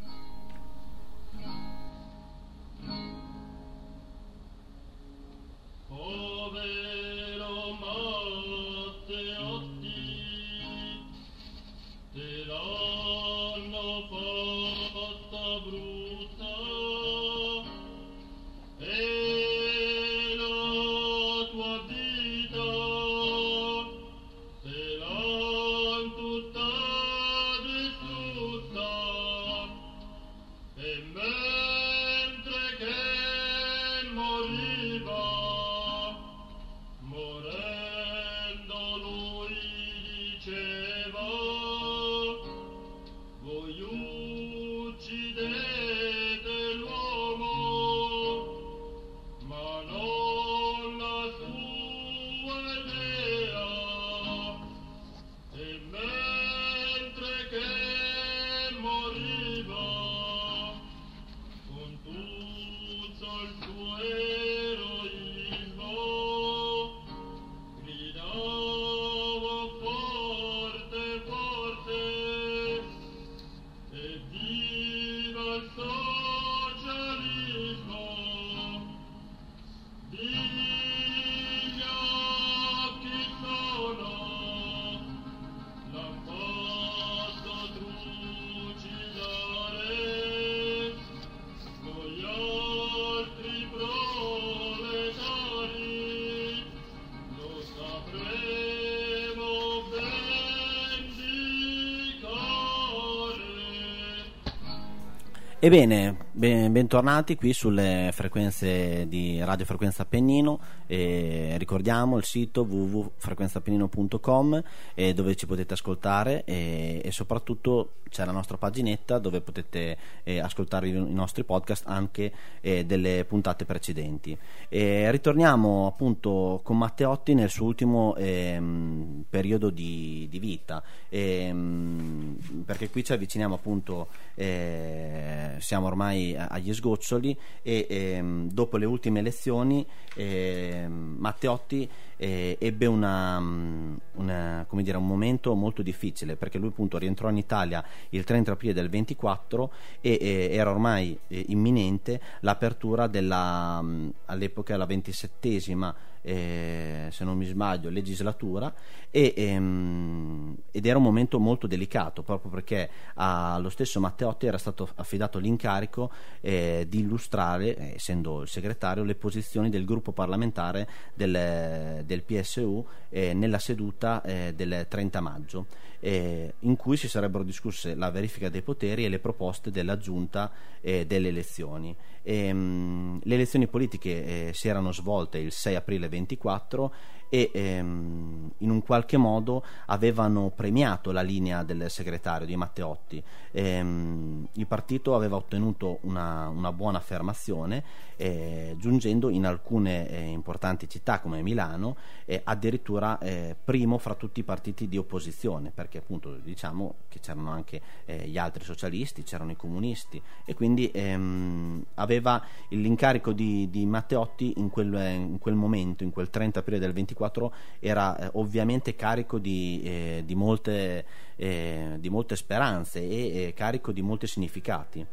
Speaker 19: Ebbene, ben- bentornati qui sulle frequenze di Radio Frequenza Appennino. Eh, ricordiamo il sito www.frequenzaappennino.com eh, dove ci potete ascoltare e, e soprattutto c'è la nostra paginetta dove potete eh, ascoltare i, nostri podcast anche eh, delle puntate precedenti. Eh, ritorniamo appunto con Matteotti nel suo ultimo ehm, periodo di, di vita ehm, perché qui ci avviciniamo appunto eh, siamo ormai a- agli sgoccioli e ehm, dopo le ultime elezioni ehm, Matteotti eh, ebbe una, mm, una- dire, un momento molto difficile perché lui appunto rientrò in Italia il 30 aprile del 24 e eh, era ormai eh, imminente l'apertura della mm, all'epoca la ventisettesima eh, se non mi sbaglio legislatura e, ehm, ed era un momento molto delicato proprio perché allo stesso Matteotti era stato affidato l'incarico eh, di illustrare, eh, essendo il segretario, le posizioni del gruppo parlamentare del, del PSU eh, nella seduta eh, del 30 maggio eh, in cui si sarebbero discusse la verifica dei poteri e le proposte della giunta eh, delle elezioni. Ehm, le elezioni politiche eh, si erano svolte il 6 aprile 24 e ehm, in un qualche modo avevano premiato la linea del segretario di Matteotti. Ehm, il partito aveva ottenuto una, una buona affermazione eh, giungendo in alcune eh, importanti città come Milano eh, addirittura primo fra tutti i partiti di opposizione perché appunto diciamo che c'erano anche eh, gli altri socialisti, c'erano i comunisti e quindi ehm, aveva l'incarico di, di Matteotti in quel, in quel momento, in quel 30 aprile del 24 era eh, ovviamente carico di, eh, di molte, di molte speranze e carico di molti significati.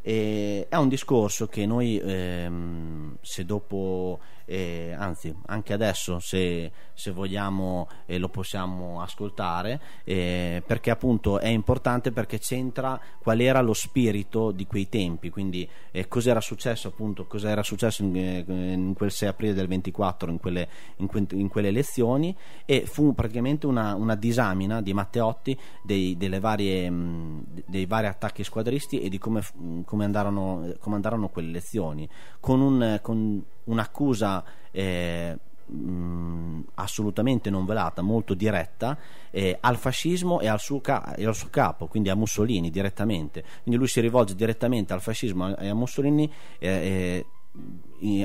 Speaker 19: E è un discorso che noi, ehm, se dopo, eh, anzi anche adesso, se, se vogliamo, eh, lo possiamo ascoltare, eh, perché appunto è importante perché c'entra qual era lo spirito di quei tempi, quindi eh, cos'era successo appunto, cos'era successo in, eh, in quel 6 aprile del 24, in quelle, in que- in quelle elezioni e fu praticamente una, una disamina di Matteotti dei, varie, mh, dei vari attacchi squadristi e di come, mh, come andarono, come andarono quelle elezioni, con, un, con un'accusa eh, mh, assolutamente non velata, molto diretta eh, al fascismo e al, suo ca- e al suo capo, quindi a Mussolini direttamente. Quindi lui si rivolge direttamente al fascismo e a Mussolini. eh, eh,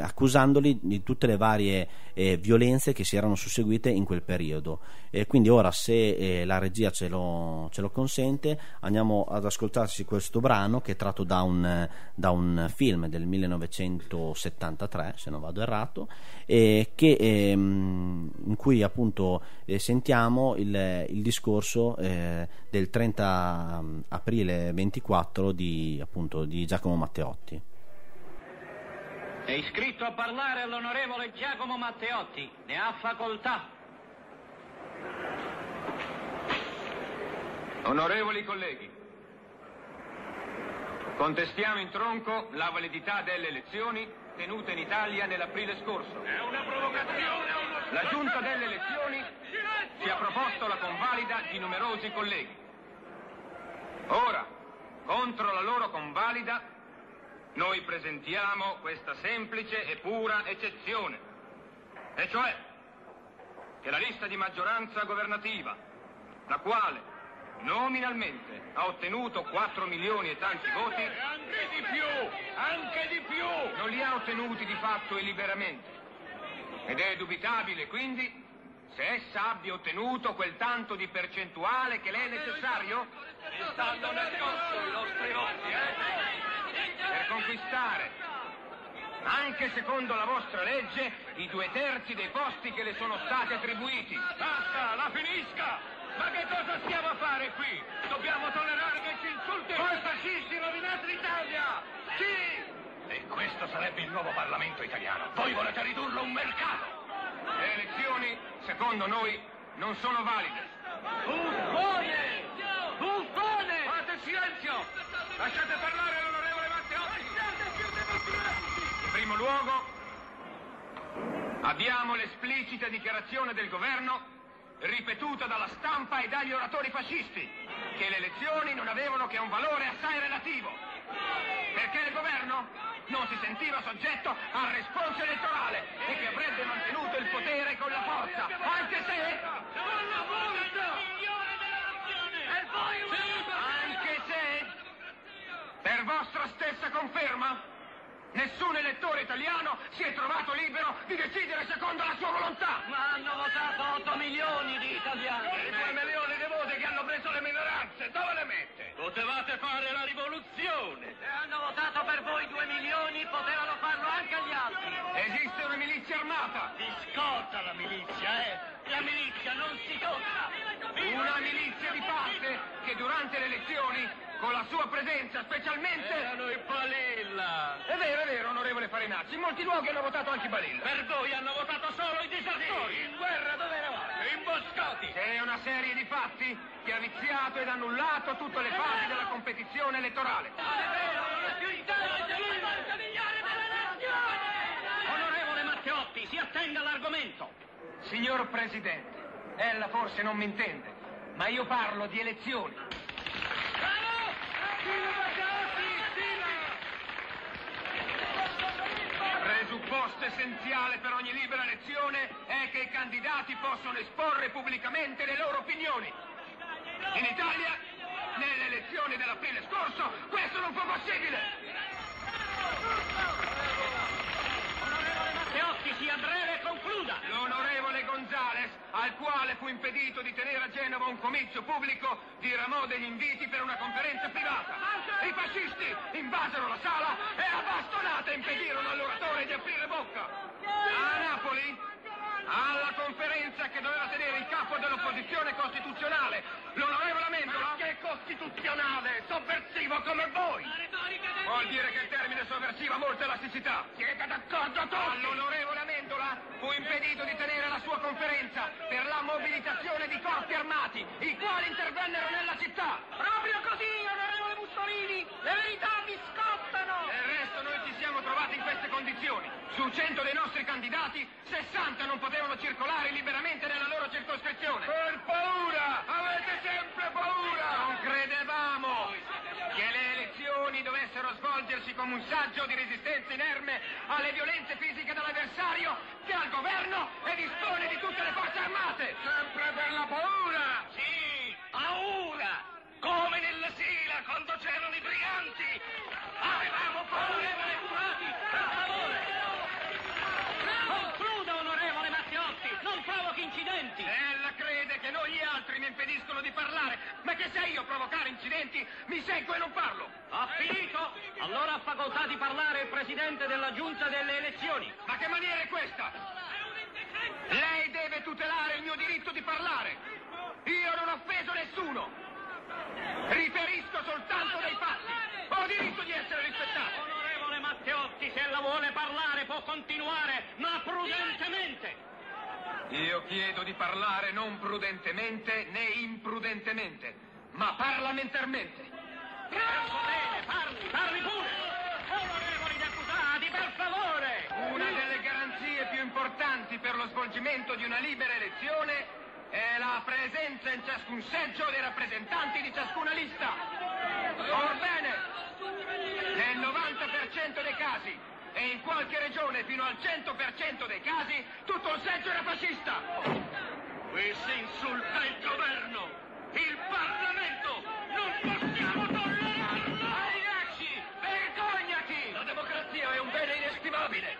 Speaker 19: accusandoli di tutte le varie eh, violenze che si erano susseguite in quel periodo. E quindi ora, se eh, la regia ce lo, ce lo consente, andiamo ad ascoltarci questo brano che è tratto da un, da un film del 1973, se non vado errato, e che, ehm, in cui appunto eh, sentiamo il, il discorso eh, del 30 aprile 24 di, appunto, di Giacomo Matteotti.
Speaker 2: È iscritto a parlare l'onorevole Giacomo Matteotti. Ne ha facoltà.
Speaker 21: Onorevoli colleghi, contestiamo in tronco la validità delle elezioni tenute in Italia nell'aprile scorso. È una provocazione! La giunta delle elezioni ci ha proposto la convalida di numerosi colleghi. Ora, contro la loro convalida, noi presentiamo questa semplice e pura eccezione, e cioè che la lista di maggioranza governativa, la quale nominalmente ha ottenuto 4 milioni e tanti voti, anche di più, anche di più, non li ha ottenuti di fatto e liberamente. Ed è dubitabile quindi se essa abbia ottenuto quel tanto di percentuale che le è necessario
Speaker 2: Stanno nascosti i nostri occhi, eh?
Speaker 21: per conquistare, anche secondo la vostra legge, i due terzi dei posti che le sono stati attribuiti. Basta, la finisca! Ma che cosa stiamo a fare qui? Dobbiamo tollerare che ci insulti? Voi fascisti rovinate l'Italia! Sì! E questo sarebbe il nuovo Parlamento italiano. Voi volete ridurlo a un mercato! Le elezioni, secondo noi, non sono valide. Buffone! Buffone! Fate silenzio! Lasciate parlare l'onorevole Matteotti! In primo luogo, abbiamo l'esplicita dichiarazione del governo ripetuta dalla stampa e dagli oratori fascisti che le elezioni non avevano che un valore assai relativo Perché il governo non si sentiva soggetto al responso elettorale e che avrebbe mantenuto il potere con la forza, anche se... Anche se... Per vostra stessa conferma, nessun elettore italiano si è trovato libero di decidere secondo la sua volontà.
Speaker 2: Ma hanno votato 8 milioni di italiani.
Speaker 21: E i 2 milioni di voti che hanno preso le minoranze, dove le mette?
Speaker 2: Potevate fare la rivoluzione. Se hanno votato per voi 2 milioni, potevano farlo anche gli altri.
Speaker 21: Esiste una milizia armata.
Speaker 2: Si scorta la milizia, eh? La milizia non si tocca.
Speaker 21: Una milizia di parte che durante le elezioni, con la sua presenza specialmente...
Speaker 2: Erano i Balilla.
Speaker 21: È vero, è vero, onorevole Farinacci. In molti luoghi hanno votato anche i Balilla.
Speaker 2: Per voi hanno votato solo i disertori.
Speaker 21: In guerra dove eravate?
Speaker 2: Imboscati.
Speaker 21: È una serie di fatti che ha viziato ed annullato tutte le fasi della competizione elettorale.
Speaker 2: Onorevole Matteotti, si attenga all'argomento.
Speaker 21: Signor Presidente, ella forse non mi intende, ma io parlo di elezioni. Presupposto essenziale per ogni libera elezione è che i candidati possono esporre pubblicamente le loro opinioni. In Italia, nelle elezioni dell'aprile scorso, questo non fu possibile.
Speaker 2: Matteotti, sia breve concluda.
Speaker 21: L'onorevole Gonzales, al quale fu impedito di tenere a Genova un comizio pubblico, diramò degli inviti per una conferenza privata. I fascisti invasero la sala e a bastonate impedirono all'oratore di aprire bocca. A Napoli, alla conferenza che doveva tenere il capo dell'opposizione costituzionale, l'onorevole Amendola...
Speaker 2: Che costituzionale, sovversivo come voi.
Speaker 21: Vuol dire che il termine sovversivo ha molta elasticità.
Speaker 2: Siete d'accordo tutti?
Speaker 21: All'onorevole Amendola fu impedito di tenere la sua conferenza per la mobilitazione di corpi armati, i quali intervennero nella città.
Speaker 2: Proprio così, onorevole Mussolini, le verità vi scottano.
Speaker 21: Del resto noi ci siamo trovati in queste condizioni. Su 100 dei nostri candidati, 60 non potevano circolare liberamente nella loro circoscrizione. Per paura! Avete sempre paura! Non credevamo che le elezioni dovessero svolgersi come un saggio di resistenza inerme alle violenze fisiche dell'avversario che ha il governo e dispone di tutte le forze armate. Sempre per la paura!
Speaker 2: Sì, paura! Come nella sila quando c'erano i briganti! Avevamo paura e curati! Per favore! Concluda, onorevole Matteotti! Non provochi incidenti!
Speaker 21: Ella crede che noi gli altri mi impediscono di parlare, ma che se io provocare incidenti mi seguo e non parlo.
Speaker 2: Ha finito? Allora ha facoltà di parlare il presidente della giunta delle elezioni.
Speaker 21: Ma che maniera è questa? Lei deve tutelare il mio diritto di parlare. Io non ho offeso nessuno. Riferisco soltanto dei fatti. Ho diritto di essere rispettato.
Speaker 2: Onorevole Matteotti, se ella vuole parlare può continuare, ma prudentemente.
Speaker 21: Io chiedo di parlare non prudentemente né imprudentemente, ma parlamentarmente.
Speaker 2: Bene, parli, parli pure. Onorevoli deputati, per favore.
Speaker 21: Una delle garanzie più importanti per lo svolgimento di una libera elezione è la presenza in ciascun seggio dei rappresentanti di ciascuna lista. Orbene, nel 90% dei casi e in qualche regione fino al 100% dei casi tutto il seggio era fascista.
Speaker 2: Qui si insulta il governo, il Parlamento. Non possiamo tollerarlo.
Speaker 21: Arinacci, vergognati! La democrazia è un bene inestimabile.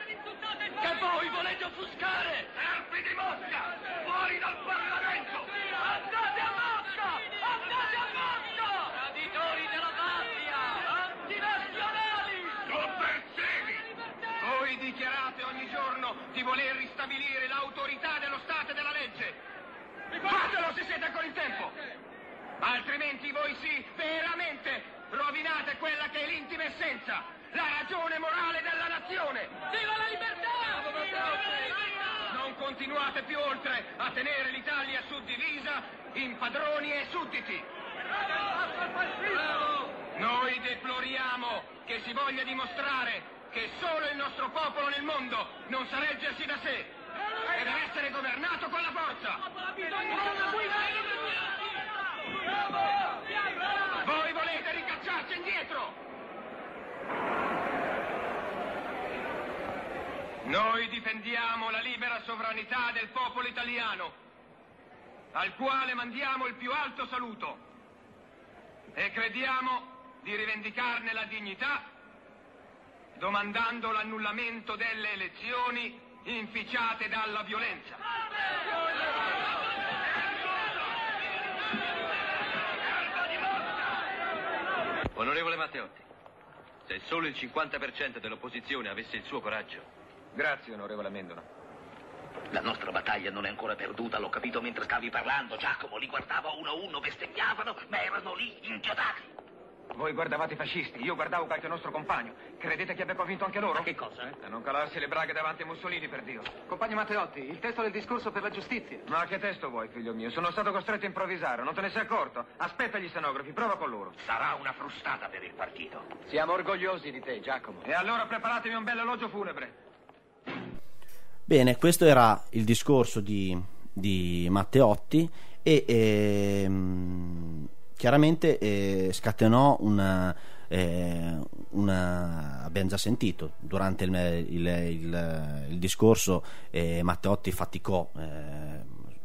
Speaker 2: Che voi volete offuscare.
Speaker 21: Serpi di Mosca, fuori dal Parlamento!
Speaker 2: Andate a Mosca! Andate a Mosca! Traditori della patria! Antinazionali!
Speaker 21: Sovversivi! Voi dichiarate ogni giorno di voler ristabilire l'autorità dello Stato e della legge. Fatelo se siete ancora in tempo! Altrimenti voi sì, veramente, rovinate quella che è l'intima essenza, la ragione morale della nazione!
Speaker 2: Viva la libertà!
Speaker 21: Non continuate più oltre a tenere l'Italia suddivisa in padroni e sudditi! Noi deploriamo che si voglia dimostrare che solo il nostro popolo nel mondo non sa reggersi da sé e deve essere governato con la forza! Voi volete ricacciarci indietro! Noi difendiamo la libera sovranità del popolo italiano, al quale mandiamo il più alto saluto e crediamo di rivendicarne la dignità domandando l'annullamento delle elezioni inficiate dalla violenza.
Speaker 22: Onorevole Matteotti, se solo il 50% dell'opposizione avesse il suo coraggio.
Speaker 21: Grazie, onorevole Amendola.
Speaker 2: La nostra battaglia non è ancora perduta, l'ho capito mentre stavi parlando, Giacomo. Li guardavo uno a uno, bestemmiavano, ma erano lì, inchiodati.
Speaker 21: Voi guardavate i fascisti, io guardavo qualche nostro compagno. Credete che abbia vinto anche loro?
Speaker 2: Ma che cosa, eh?
Speaker 21: A non calarsi le braghe davanti a Mussolini, per Dio.
Speaker 23: Compagno Matteotti, il testo del discorso per la giustizia.
Speaker 21: Ma che testo vuoi, figlio mio? Sono stato costretto a improvvisare, non te ne sei accorto? Aspetta gli stenografi, prova con loro.
Speaker 2: Sarà una frustata per il partito.
Speaker 23: Siamo orgogliosi di te, Giacomo.
Speaker 21: E allora preparatevi un bel elogio funebre.
Speaker 19: Bene, questo era il discorso di, di Matteotti e ehm, chiaramente eh, scatenò una, eh, una, abbiamo già sentito durante il, il, il, il discorso eh, Matteotti faticò eh,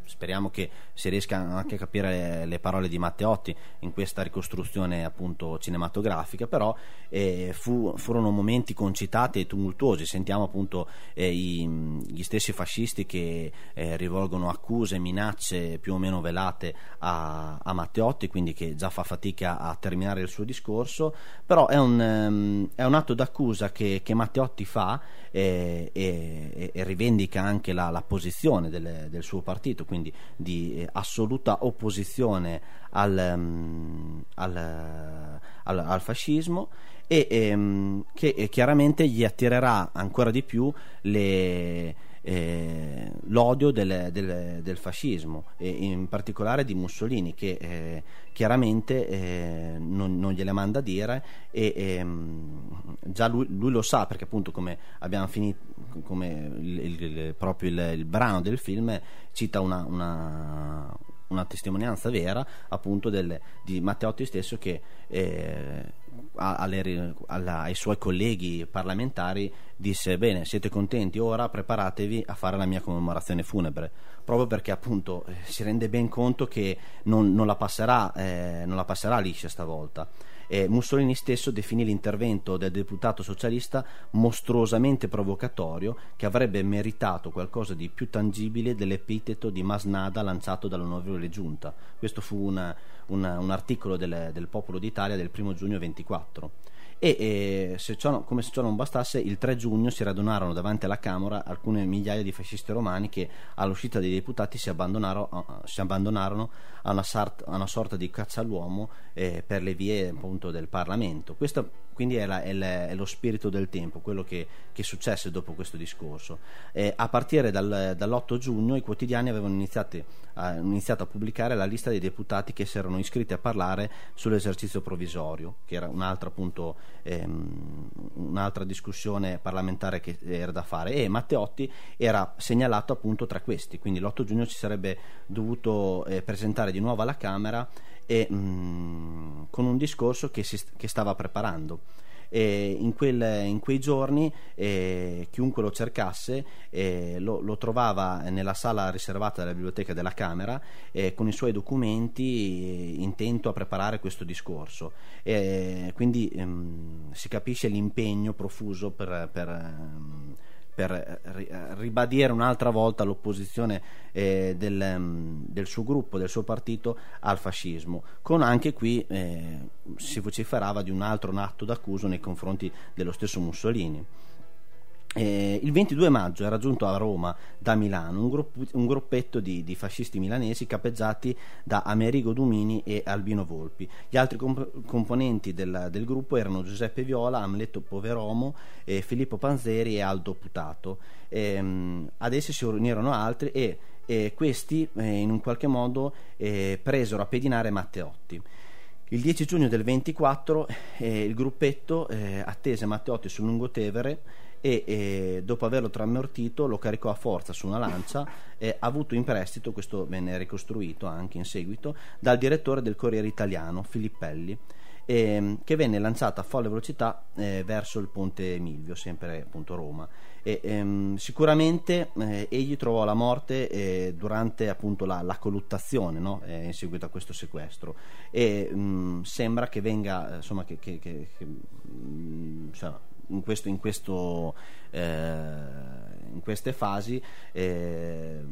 Speaker 19: speriamo che si riesca anche a capire le, le, parole di Matteotti in questa ricostruzione appunto cinematografica però eh, fu, furono momenti concitati e tumultuosi. Sentiamo appunto eh, i, gli stessi fascisti che eh, rivolgono accuse minacce più o meno velate a, a, Matteotti quindi che già fa fatica a terminare il suo discorso. Però è un, um, è un atto d'accusa che, che Matteotti fa e, e, e rivendica anche la, la posizione del, del suo partito quindi di eh, assoluta opposizione al, um, al, al, al fascismo e ehm, che eh, chiaramente gli attirerà ancora di più le, eh, l'odio del, del, del, fascismo e in particolare di Mussolini che eh, chiaramente eh, non, non, gliele manda a dire e ehm, già lui, lui, lo sa perché appunto come abbiamo finito come il, il, il, proprio il, brano del film cita una, una una testimonianza vera appunto del, di Matteotti stesso che eh, alle, alla, ai suoi colleghi parlamentari disse bene siete contenti ora preparatevi a fare la mia commemorazione funebre. Proprio perché appunto eh, si rende ben conto che non, non, la, passerà, eh, non la passerà liscia stavolta. Eh, Mussolini stesso definì l'intervento del deputato socialista mostruosamente provocatorio che avrebbe meritato qualcosa di più tangibile dell'epiteto di masnada lanciato dall'onorevole giunta. Questo fu una, una, un articolo del, del Popolo d'Italia del 1 giugno 24 e eh, se ciò, come se ciò non bastasse il 3 giugno si radunarono davanti alla Camera alcune migliaia di fascisti romani che all'uscita dei deputati si abbandonarono, si abbandonarono a, una sart, a, una sorta di caccia all'uomo eh, per le vie appunto, del Parlamento. Questo quindi è, la, è, la, è, lo spirito del tempo, quello che, che successe dopo questo discorso. Eh, a partire dal, dall'8 giugno i quotidiani avevano iniziato a, iniziato a pubblicare la lista dei deputati che si erano iscritti a parlare sull'esercizio provvisorio, che era un'altra, appunto, ehm, un'altra discussione parlamentare che era da fare. E Matteotti era segnalato appunto tra questi, quindi l'8 giugno ci sarebbe dovuto eh, presentare di nuovo alla Camera e, mh, mm, con un discorso che, si, che stava preparando. In, quel, in, quei giorni eh, chiunque lo cercasse eh, lo, lo, trovava nella sala riservata della biblioteca della Camera eh, con i suoi documenti intento a preparare questo discorso. quindi ehm, si capisce l'impegno profuso per, per ehm, per eh, ribadire un'altra volta l'opposizione eh, del, mm, del, suo gruppo, del suo partito al fascismo, con anche qui eh, si vociferava di un altro atto d'accuso nei confronti dello stesso Mussolini. Eh, il 22 maggio è raggiunto a Roma da Milano un, gruppo, un gruppetto di, di, fascisti milanesi capeggiati da Amerigo Dumini e Albino Volpi. Gli altri comp- componenti del, del, gruppo erano Giuseppe Viola, Amleto Poveromo, eh, Filippo Panzeri e Aldo Putato. Eh, ad essi si unirono altri e, e questi eh, in un qualche modo eh, presero a pedinare Matteotti. Il 10 giugno del 24 eh, il gruppetto attese Matteotti sul Lungotevere e, e dopo averlo tramortito lo caricò a forza su una lancia e ha avuto in prestito, questo venne ricostruito anche in seguito, dal direttore del Corriere Italiano, Filippelli. ehm, che venne lanciata a folle velocità eh, verso il ponte Milvio, sempre appunto Roma. E, ehm, sicuramente eh, egli trovò la morte eh, durante appunto la, la colluttazione no? Eh, in seguito a questo sequestro e mh, sembra che venga insomma che, che, che, che mh, cioè, in, questo, in, questo, eh, in queste fasi eh,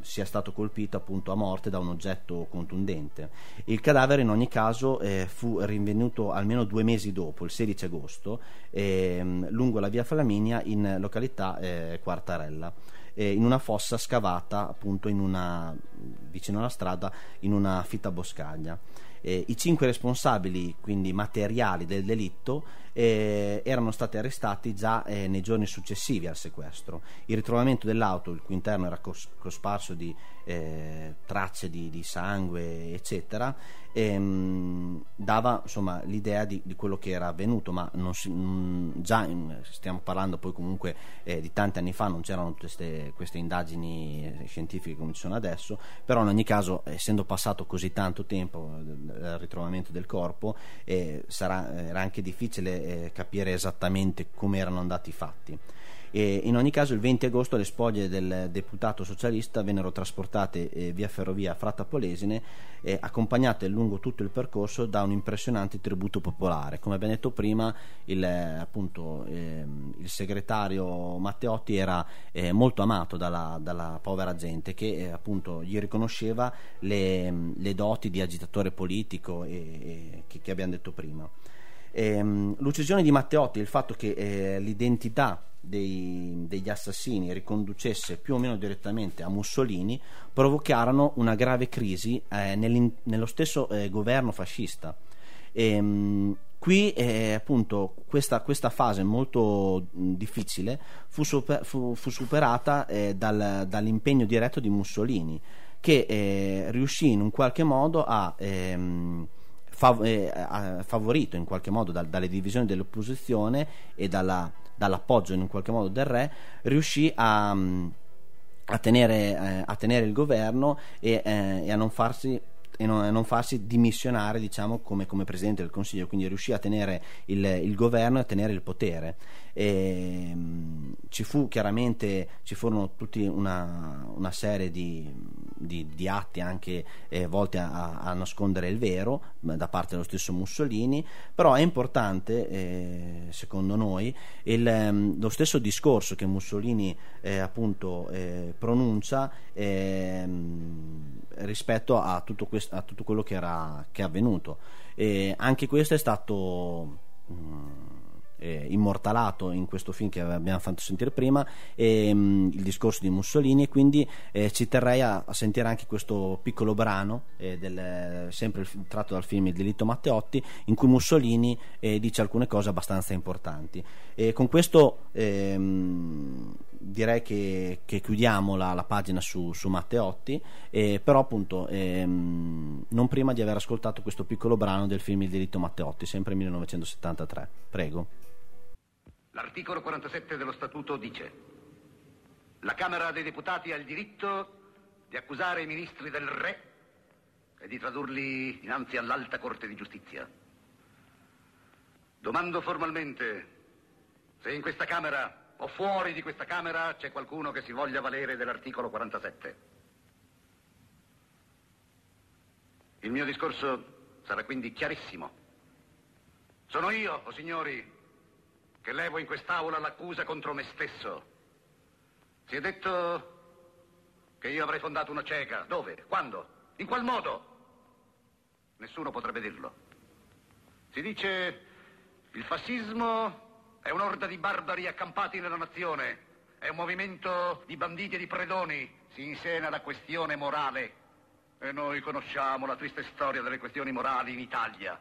Speaker 19: sia stato colpito appunto a morte da un oggetto contundente. Il cadavere in ogni caso eh, fu rinvenuto almeno due mesi dopo, il 16 agosto, ehm, lungo la via Flaminia in località eh, Quartarella. in una fossa scavata appunto una, vicino alla strada in una fitta boscaglia. Eh, I cinque responsabili, quindi materiali del delitto, eh, erano stati arrestati già eh, nei giorni successivi al sequestro. Il ritrovamento dell'auto, il cui interno era cos- cosparso di eh, tracce di, di, sangue, eccetera, ehm, dava insomma, l'idea di, di, quello che era avvenuto, ma si, mh, già in, stiamo parlando poi comunque eh, di tanti anni fa, non c'erano tutte queste, queste indagini eh, scientifiche come ci sono adesso, però in ogni caso, essendo passato così tanto tempo dal ritrovamento del corpo, eh, sarà, era anche difficile eh, capire esattamente come erano andati i fatti. E in ogni caso il 20 agosto le spoglie del deputato socialista vennero trasportate eh, via ferrovia a Fratta Polesine eh, accompagnate lungo tutto il percorso da un impressionante tributo popolare. Come abbiamo detto prima il, appunto, eh, il segretario Matteotti era eh, molto amato dalla, dalla, povera gente che eh, appunto gli riconosceva le, le, doti di agitatore politico e, che, che abbiamo detto prima. Ehm, l'uccisione di Matteotti il fatto che eh, l'identità dei, degli assassini riconducesse più o meno direttamente a Mussolini provocarono una grave crisi eh, nello stesso eh, governo fascista. Ehm, qui eh, appunto questa, questa, fase molto difficile fu, super, fu, fu superata eh, dal, dall'impegno diretto di Mussolini che eh, riuscì in un qualche modo a ehm, fav- eh, favorito in qualche modo dal, dalle divisioni dell'opposizione e dalla, dall'appoggio in qualche modo del re, riuscì a, a, tenere, eh, a tenere, il governo e, eh, e a non farsi e non, non, farsi dimissionare diciamo, come, come, Presidente del Consiglio, quindi riuscì a tenere il, il governo e a tenere il potere. E, mh, ci fu chiaramente, ci furono tutti una, una serie di, di, di, atti anche eh, volti a, a, nascondere il vero da parte dello stesso Mussolini, però è importante, eh, secondo noi, il, ehm, lo stesso discorso che Mussolini eh, appunto eh, pronuncia ehm, rispetto a tutto, questo, a tutto, quello che, era, che è avvenuto. E anche questo è stato mh, mm, eh, immortalato in questo film che abbiamo fatto sentire prima, e, mh, mm, il discorso di Mussolini, e quindi eh, ci terrei a, a, sentire anche questo piccolo brano, eh, del, sempre il, tratto dal film Il delitto Matteotti, in cui Mussolini eh, dice alcune cose abbastanza importanti. E con questo ehm, direi che, che chiudiamo la, la, pagina su, su Matteotti, eh, però appunto ehm, non prima di aver ascoltato questo piccolo brano del film Il delitto Matteotti, sempre 1973. Prego.
Speaker 23: L'articolo 47 dello Statuto dice la Camera dei Deputati ha il diritto di accusare i ministri del Re e di tradurli innanzi all'Alta Corte di Giustizia. Domando formalmente se in questa Camera o fuori di questa Camera c'è qualcuno che si voglia valere dell'articolo 47. Il mio discorso sarà quindi chiarissimo. Sono io, o oh signori, che levo in quest'Aula l'accusa contro me stesso. Si è detto che io avrei fondato una cieca. Dove? Quando? In qual modo? Nessuno potrebbe dirlo. Si dice il fascismo è un'orda di barbari accampati nella nazione. È un movimento di banditi e di predoni. Si insena la questione morale. E noi conosciamo la triste storia delle questioni morali in Italia.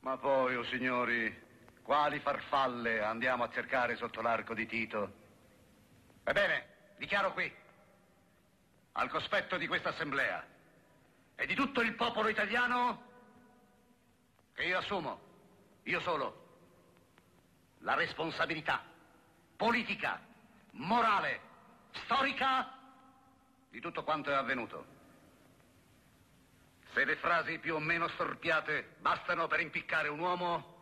Speaker 23: Ma poi, o oh signori, quali farfalle andiamo a cercare sotto l'arco di Tito? Ebbene, dichiaro qui, al cospetto di questa assemblea e di tutto il popolo italiano, che io assumo, io solo, la responsabilità politica, morale, storica di tutto quanto è avvenuto. Se le frasi più o meno storpiate bastano per impiccare un uomo,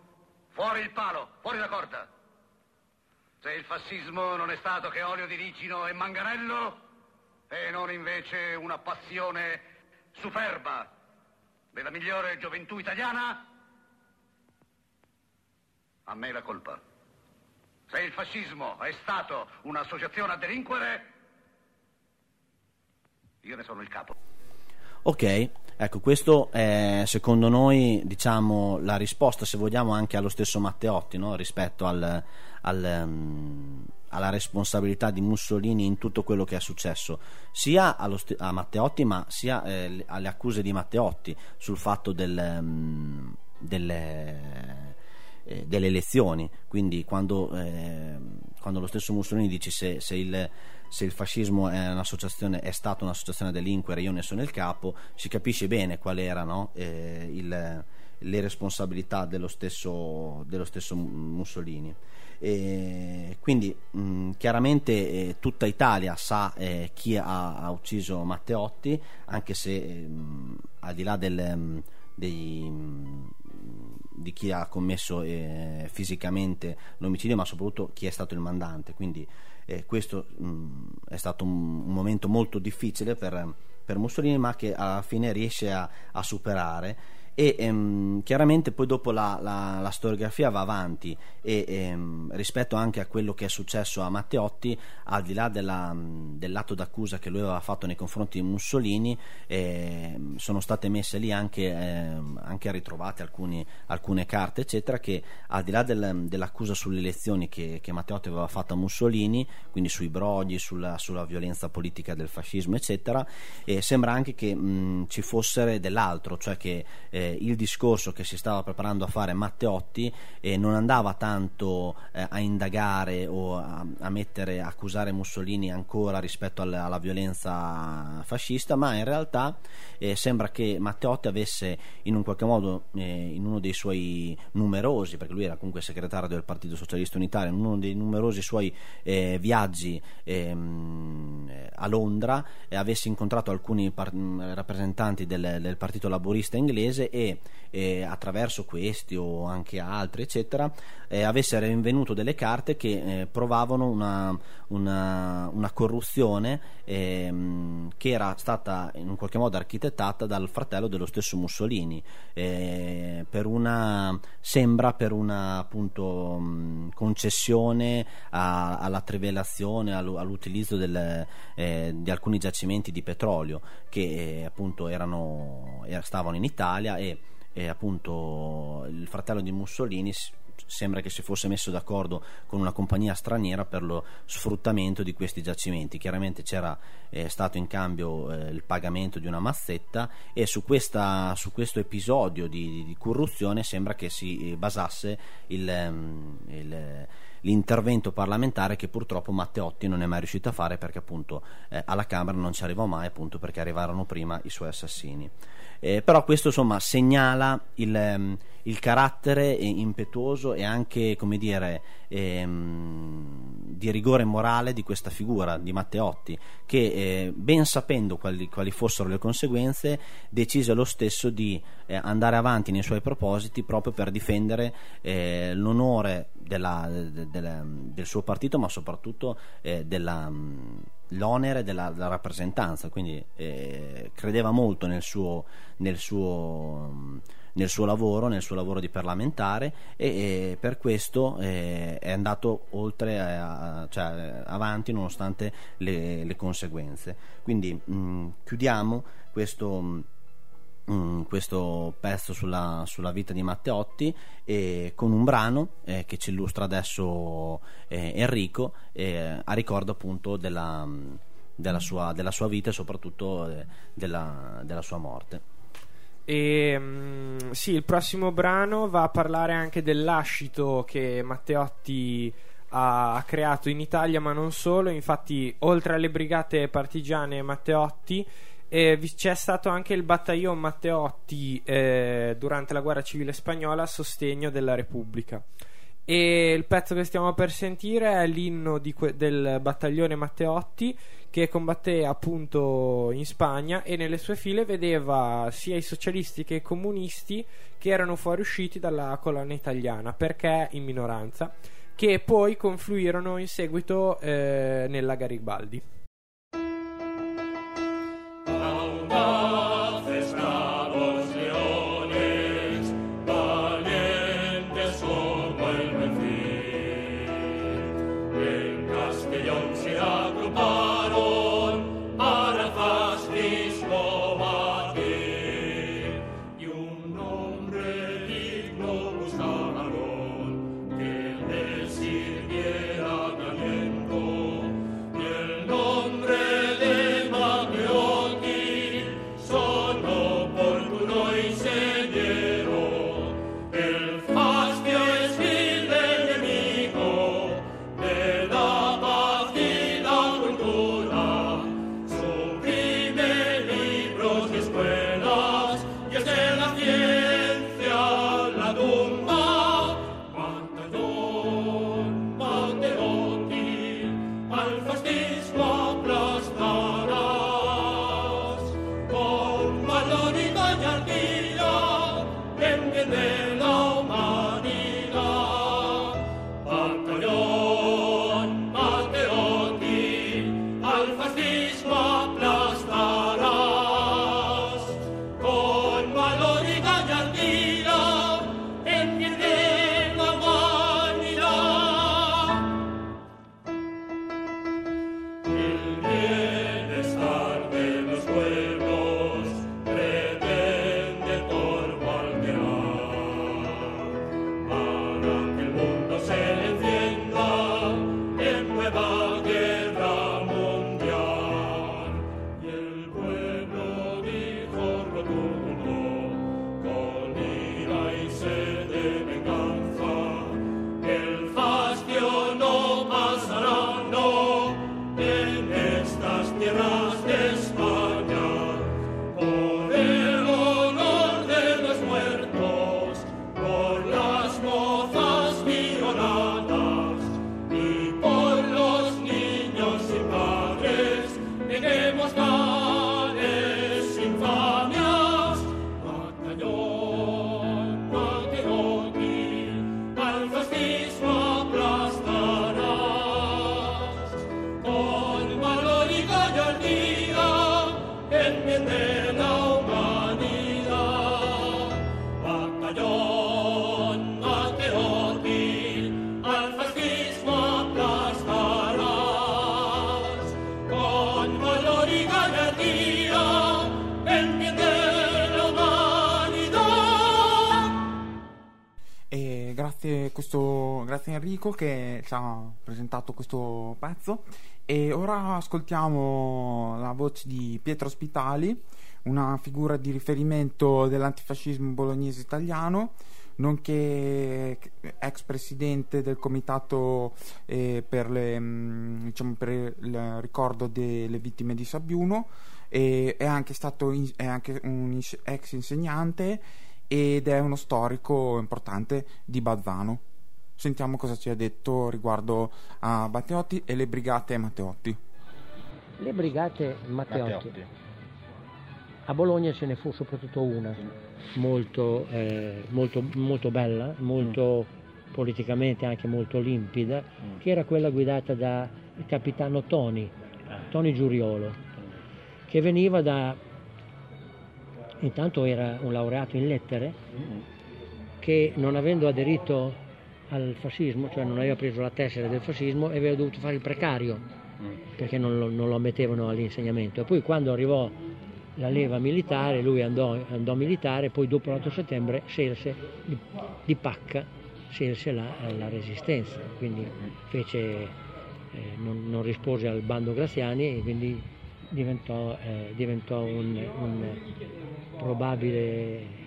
Speaker 23: fuori il palo, fuori la corda. Se il fascismo non è stato che olio di ricino e manganello, e non invece una passione superba della migliore gioventù italiana, a me la colpa. Se il fascismo è stato un'associazione a delinquere, io ne sono il capo.
Speaker 19: Ok, ecco, questo è secondo noi diciamo, la risposta, se vogliamo, anche allo stesso Matteotti no? rispetto al, al, um, alla responsabilità di Mussolini in tutto quello che è successo, sia st- a Matteotti, ma sia eh, alle accuse di Matteotti sul fatto del, um, delle, eh, delle, elezioni. Quindi, quando, eh, quando, lo stesso Mussolini dice se, se il se il fascismo è, è stata un'associazione delinquere, io ne sono il capo, si capisce bene quali erano eh, il, le responsabilità dello stesso, dello stesso Mussolini. E quindi mh, chiaramente eh, tutta Italia sa eh, chi ha, ha, ucciso Matteotti, anche se mh, al di là del, mh, di chi ha commesso eh, fisicamente l'omicidio, ma soprattutto chi è stato il mandante. Quindi eh, questo mh, è stato un, un, momento molto difficile per, per, Mussolini, ma che alla fine riesce a, a superare e ehm, chiaramente poi dopo la, la, la, storiografia va avanti e ehm, rispetto anche a quello che è successo a Matteotti al di là della, dell'atto d'accusa che lui aveva fatto nei confronti di Mussolini eh, sono state messe lì anche, eh, anche ritrovate alcuni, alcune carte eccetera che al di là del, dell'accusa sulle elezioni che, che, Matteotti aveva fatto a Mussolini quindi sui brogli, sulla, sulla violenza politica del fascismo eccetera eh, sembra anche che mh, ci fosse dell'altro cioè che eh, eh, il discorso che si stava preparando a fare Matteotti eh, non andava tanto eh, a indagare o a, a, mettere, a accusare Mussolini ancora rispetto alla, alla violenza fascista, ma in realtà eh, sembra che Matteotti avesse in un qualche modo eh, in uno dei suoi numerosi, perché lui era comunque segretario del Partito Socialista Unitario, in uno dei numerosi suoi eh, viaggi ehm, a Londra, avesse incontrato alcuni par- rappresentanti del, del Partito Laborista inglese e eh, attraverso questi o anche altri eccetera eh, avesse rinvenuto delle carte che eh, provavano una, una, una corruzione ehm, che era stata in un qualche modo architettata dal fratello dello stesso Mussolini. Eh, per una sembra per una appunto concessione a, alla trivelazione all'utilizzo del, eh, di alcuni giacimenti di petrolio che eh, appunto erano, stavano in Italia e, e appunto il fratello di Mussolini sembra che si fosse messo d'accordo con una compagnia straniera per lo sfruttamento di questi giacimenti. Chiaramente c'era eh, stato in cambio eh, il pagamento di una mazzetta e su, questa, su questo episodio di, di, corruzione sembra che si eh, basasse il, ehm, il l'intervento parlamentare che purtroppo Matteotti non è mai riuscito a fare perché appunto eh, alla Camera non ci arrivò mai appunto perché arrivarono prima i suoi assassini. Eh, però questo insomma segnala il, um, il, carattere impetuoso e anche come dire ehm, di rigore morale di questa figura di Matteotti che eh, ben sapendo quali, quali, fossero le conseguenze decise lo stesso di eh, andare avanti nei suoi propositi proprio per difendere eh, l'onore della, de, de, de, del suo partito ma soprattutto eh, della l'onere della, della rappresentanza, quindi eh, credeva molto nel suo, nel, suo, nel suo, lavoro, nel suo lavoro di parlamentare e, e per questo eh, è andato oltre, a, cioè, avanti nonostante le, le conseguenze. Quindi mh, chiudiamo questo Mm, questo pezzo sulla, sulla, vita di Matteotti e con un brano eh, che ci illustra adesso eh, Enrico eh, a ricordo appunto della, della, sua, della sua, vita e soprattutto eh, della, della, sua morte.
Speaker 9: E, mm, sì, il prossimo brano va a parlare anche del lascito che Matteotti ha creato in Italia, ma non solo. Infatti, oltre alle brigate partigiane Matteotti, e c'è stato anche il battaglione Matteotti eh, durante la guerra civile spagnola a sostegno della Repubblica.
Speaker 24: E il pezzo che stiamo per sentire è l'inno que- del battaglione Matteotti che combatté appunto in Spagna e nelle sue file vedeva sia i socialisti che i comunisti che erano fuoriusciti dalla colonna italiana perché in minoranza, che poi confluirono in seguito eh, nella Garibaldi.
Speaker 8: Enrico che ci ha presentato questo pezzo. E ora ascoltiamo la voce di Pietro Spitali, una figura di riferimento dell'antifascismo bolognese italiano, nonché ex presidente del comitato eh, per, le, mm, diciamo, per il ricordo delle vittime di Sabbiuno. E è anche stato in- è anche un ex insegnante ed è uno storico importante di Bazzano. Sentiamo cosa ci ha detto riguardo a Matteotti e le brigate Matteotti.
Speaker 25: Le brigate Matteotti. A Bologna ce ne fu soprattutto una, molto, eh, molto, molto bella, molto politicamente anche molto limpida, che era quella guidata da il capitano Toni, Toni Giuriolo, che veniva da, intanto era un laureato in lettere, che non avendo aderito al fascismo, cioè non aveva preso la tessera del fascismo, aveva dovuto fare il precario, perché non lo, non lo ammettevano all'insegnamento. E poi quando arrivò la leva militare, lui andò, andò militare, poi dopo l'8 settembre scelse di, di pacca, scelse la, la resistenza, quindi fece, eh, non, non rispose al bando Graziani e quindi diventò, eh, diventò un, un probabile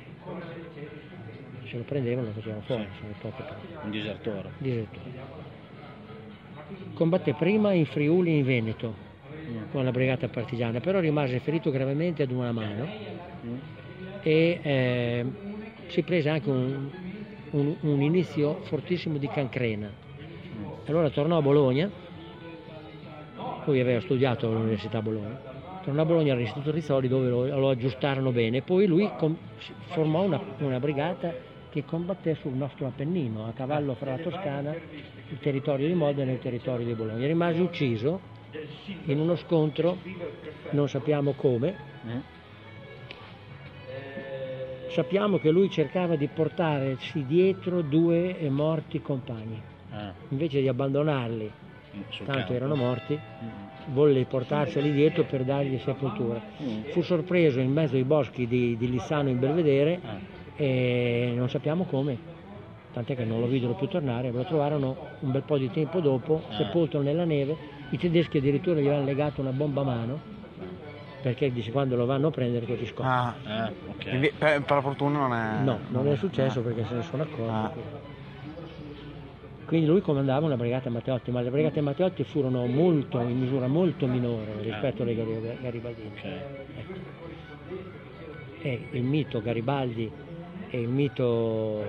Speaker 25: se lo prendevano lo facevano fuori, poche parole.
Speaker 19: Un disertore.
Speaker 25: Direttore. Combatté prima in Friuli e in Veneto con la brigata partigiana, però rimase ferito gravemente ad una mano e eh, si prese anche un, un, un inizio fortissimo di cancrena. Allora tornò a Bologna, lui aveva studiato all'Università Bologna, tornò a Bologna all'Istituto Rizzoli dove lo, lo aggiustarono bene, poi lui com- formò una, una brigata che combatté sul nostro Appennino, a cavallo fra la Toscana, il territorio di Modena e il territorio di Bologna. Rimase ucciso in uno scontro, non sappiamo come, sappiamo che lui cercava di portarsi dietro due morti compagni,
Speaker 10: Ah,
Speaker 25: invece di abbandonarli,
Speaker 10: sul
Speaker 25: tanto erano morti, volle portarseli dietro per dargli sepoltura. Fu sorpreso in mezzo ai boschi di, di Lissano in Belvedere e non sappiamo come, tant'è che non lo videro più tornare, lo trovarono un bel po' di tempo dopo,
Speaker 10: Ah.
Speaker 25: sepolto nella neve, i tedeschi addirittura gli avevano legato una bomba a mano, perché dice quando lo vanno a prendere ti scoppia.
Speaker 8: Ah,
Speaker 10: Ah, ok.
Speaker 8: Quindi, per, per la fortuna non è...
Speaker 25: No, non è successo perché se ne sono accorti. Quindi lui comandava una brigata Matteotti, ma le brigate Matteotti furono molto, in misura molto minore rispetto alle Gari- Garibaldine. Ecco. E il mito Garibaldi e il mito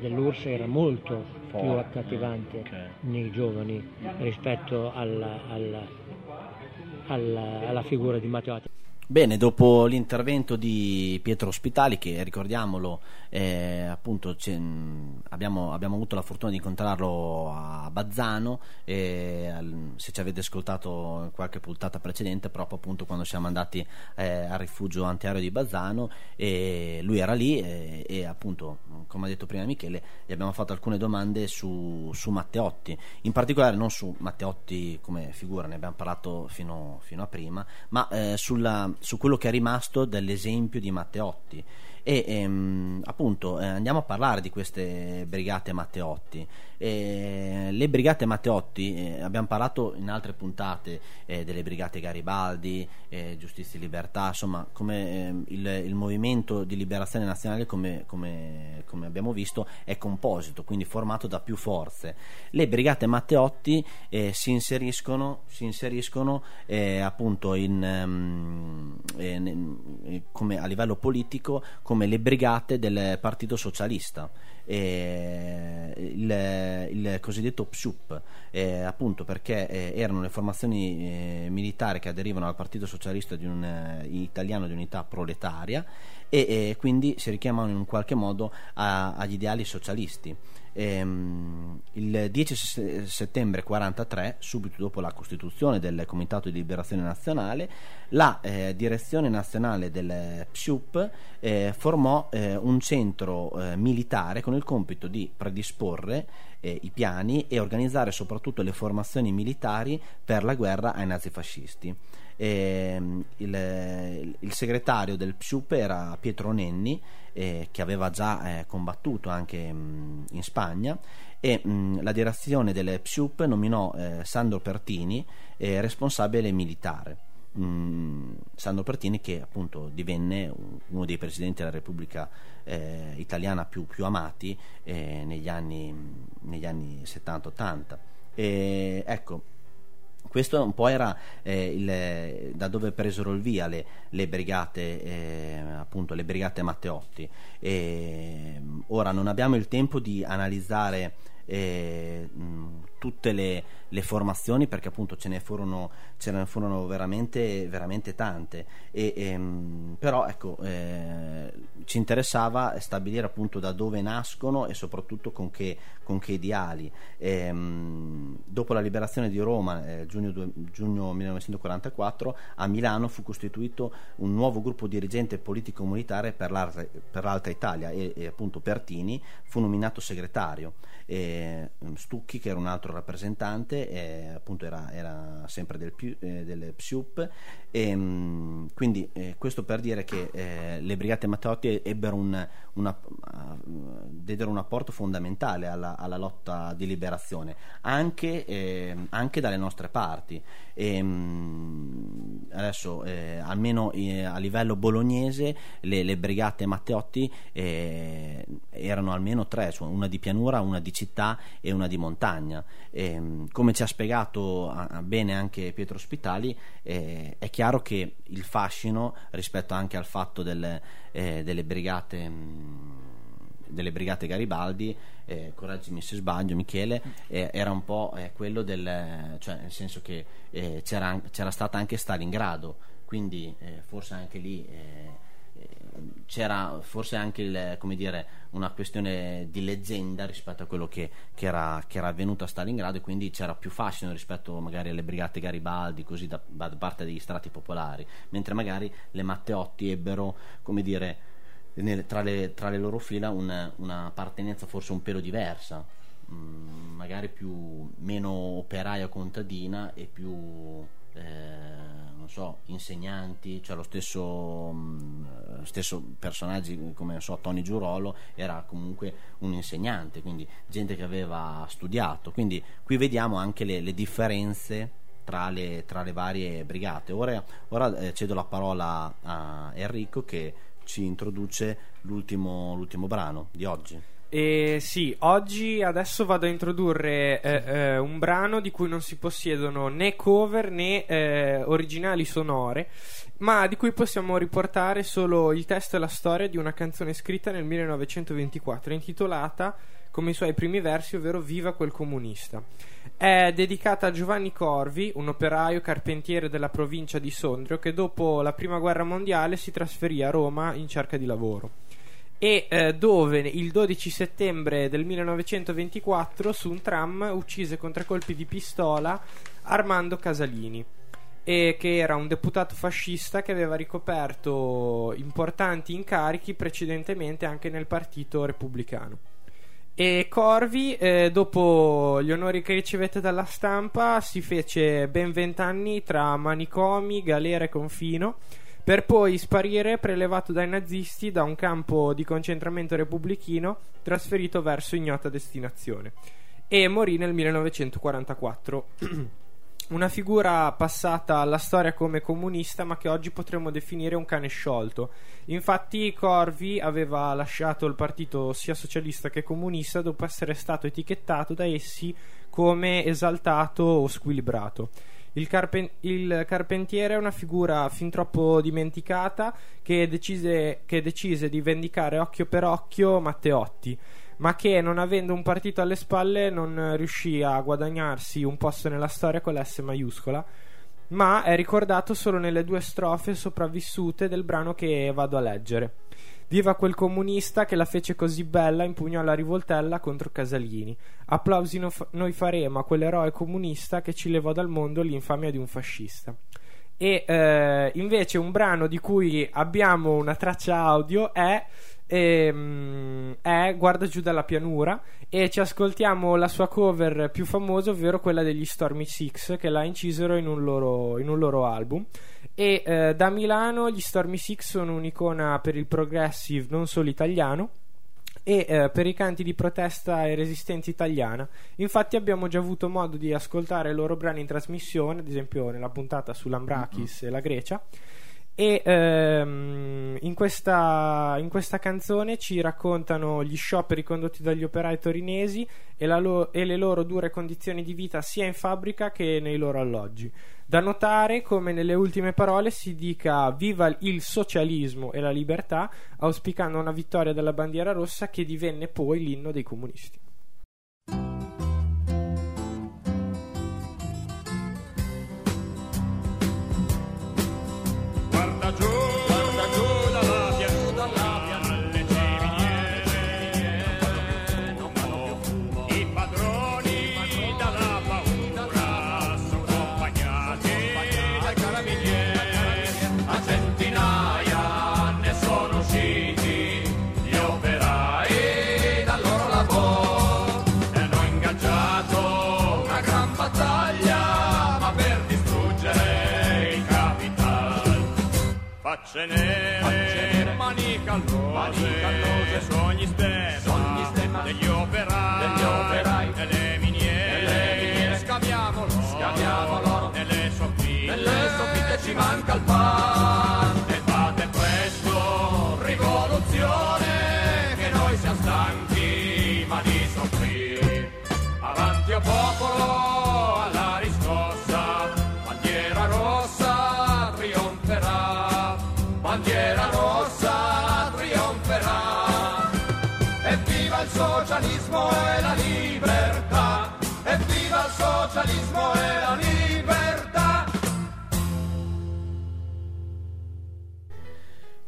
Speaker 25: dell'URSS era molto più accattivante nei giovani rispetto alla, alla- alla- alla figura di Matteotti.
Speaker 19: Bene, dopo l'intervento di Pietro Ospitali, che ricordiamolo, eh, appunto mh, abbiamo, abbiamo avuto la fortuna di incontrarlo a Bazzano, e al- se ci avete ascoltato in qualche puntata precedente, proprio appunto quando siamo andati eh, al rifugio antiaereo di Bazzano, e lui era lì e, e appunto, come ha detto prima Michele, gli abbiamo fatto alcune domande su, su Matteotti, in particolare non su Matteotti come figura, ne abbiamo parlato fino, fino a prima, ma eh, sulla- su quello che è rimasto dell'esempio di Matteotti. E ehm, appunto eh, andiamo a parlare di queste brigate Matteotti. Eh, le brigate Matteotti, eh, abbiamo parlato in altre puntate eh, delle brigate Garibaldi, eh, Giustizia e Libertà, insomma, come ehm, il, il movimento di liberazione nazionale, come, come- come abbiamo visto, è composito, quindi formato da più forze. Le brigate Matteotti eh, si inseriscono, si inseriscono eh, appunto in, ehm, eh, eh, come a livello politico come le brigate del Partito Socialista. Eh, il, il cosiddetto PSUP, eh, appunto perché eh, erano le formazioni eh, militari che aderivano al Partito Socialista di un, eh, italiano di unità proletaria e quindi si richiamano in un qualche modo a- agli ideali socialisti. Ehm, il 10 se- settembre 43, subito dopo la costituzione del Comitato di Liberazione Nazionale, la eh, direzione nazionale del PSUP eh, formò eh, un centro eh, militare con il compito di predisporre eh, i piani e organizzare soprattutto le formazioni militari per la guerra ai nazifascisti. Ehm, il, il segretario del PSUP era Pietro Nenni, eh, che aveva già eh, combattuto anche mh, in Spagna, e mh, la direzione del PSUP nominò eh, Sandro Pertini eh, responsabile militare. Mm, Sandro Pertini che appunto divenne uno dei presidenti della Repubblica eh, italiana più, più amati eh, negli anni, negli anni 70-80 e ecco questo un po' era eh, il- da dove presero il via le, le brigate eh, appunto le brigate Matteotti. E, ora non abbiamo il tempo di analizzare eh, mh, tutte le, le formazioni perché appunto ce ne furono, ce ne furono veramente, veramente tante. E, ehm, però ecco eh, ci interessava stabilire appunto da dove nascono e soprattutto con che, con che ideali. Ehm, dopo la liberazione di Roma eh, giugno, due- giugno 1944 a Milano fu costituito un nuovo gruppo dirigente politico-militare per l'Alta, per l'Alta Italia e, e appunto Pertini fu nominato segretario e mm, Stucchi che era un altro rappresentante eh, appunto era, era sempre del, eh, del PSUP e, mm, quindi eh, questo per dire che eh, le brigate Matteotti ebbero un, una, diedero un apporto fondamentale alla, alla lotta di liberazione anche, eh, anche dalle nostre parti. E, mm, adesso eh, almeno eh, a livello bolognese le, le brigate Matteotti eh, erano almeno tre cioè una di pianura, una di città e una di montagna. E, mm, come ci ha spiegato bene anche Pietro Spitali eh, è chiaro che il fascino rispetto anche al fatto delle, eh, delle brigate mm, delle brigate Garibaldi, eh, correggimi se sbaglio Michele, eh, era un po' eh, quello del, cioè nel senso che eh, c'era, c'era stata anche Stalingrado, quindi eh, forse anche lì eh, c'era forse anche il- dire, una questione di leggenda rispetto a quello che, che era, che era avvenuto a Stalingrado e quindi c'era più fascino rispetto magari alle brigate Garibaldi così da, da parte degli strati popolari. Mentre magari le Matteotti ebbero come dire nel- tra, le, tra le loro fila un- una appartenenza forse un pelo diversa. Mm, magari più meno operaia contadina e più eh, non so insegnanti cioè lo stesso mm, eh, stesso personaggi come so Tony Giurolo era comunque un insegnante quindi gente che aveva studiato. Quindi qui vediamo anche le, le differenze tra le, tra le varie brigate. Ora, ora eh, cedo la parola a Enrico che ci introduce l'ultimo, l'ultimo brano di oggi
Speaker 9: E sì, oggi adesso vado a introdurre eh, eh, un brano di cui non si possiedono né cover né eh, originali sonore, ma di cui possiamo riportare solo il testo e la storia di una canzone scritta nel 1924, intitolata come i suoi primi versi, ovvero Viva quel comunista. È dedicata a Giovanni Corvi, un operaio carpentiere della provincia di Sondrio che dopo la prima guerra mondiale si trasferì a Roma in cerca di lavoro e eh, dove il 12 settembre del 1924 su un tram uccise con tre colpi di pistola Armando Casalini e che era un deputato fascista che aveva ricoperto importanti incarichi precedentemente anche nel partito repubblicano. E Corvi, eh, dopo gli onori che ricevette dalla stampa, si fece ben vent'anni tra manicomi, galera e confino, per poi sparire prelevato dai nazisti da un campo di concentramento repubblichino trasferito verso ignota destinazione. E morì nel 1944. Una figura passata alla storia come comunista, ma che oggi potremmo definire un cane sciolto. Infatti, Corvi aveva lasciato il partito sia socialista che comunista dopo essere stato etichettato da essi come esaltato o squilibrato. Il, carpen- il carpentiere è una figura fin troppo dimenticata che decise, che decise di vendicare occhio per occhio Matteotti ma che non avendo un partito alle spalle non riuscì a guadagnarsi un posto nella storia con l'S maiuscola, ma è ricordato solo nelle due strofe sopravvissute del brano che vado a leggere. Viva quel comunista che la fece così bella, impugnò la rivoltella contro Casalini. Applausi no- noi faremo a quell'eroe comunista che ci levò dal mondo l'infamia di un fascista. E eh, invece un brano di cui abbiamo una traccia audio è ehm, è Guarda giù dalla pianura e ci ascoltiamo la sua cover più famosa, ovvero quella degli Stormy Six che la incisero in un loro, in un loro album. E eh, da Milano gli Stormy Six sono un'icona per il progressive non solo italiano e eh, per i canti di protesta e resistenza italiana. Infatti abbiamo già avuto modo di ascoltare i loro brani in trasmissione, ad esempio nella puntata sull'Ambrakis e la Grecia. E ehm, in, questa, in questa canzone ci raccontano gli scioperi condotti dagli operai torinesi e, lo- e le loro dure condizioni di vita sia in fabbrica che nei loro alloggi. Da notare come nelle ultime parole si dica viva il socialismo e la libertà, auspicando una vittoria della bandiera rossa che divenne poi l'inno dei comunisti.
Speaker 2: Cenere, manica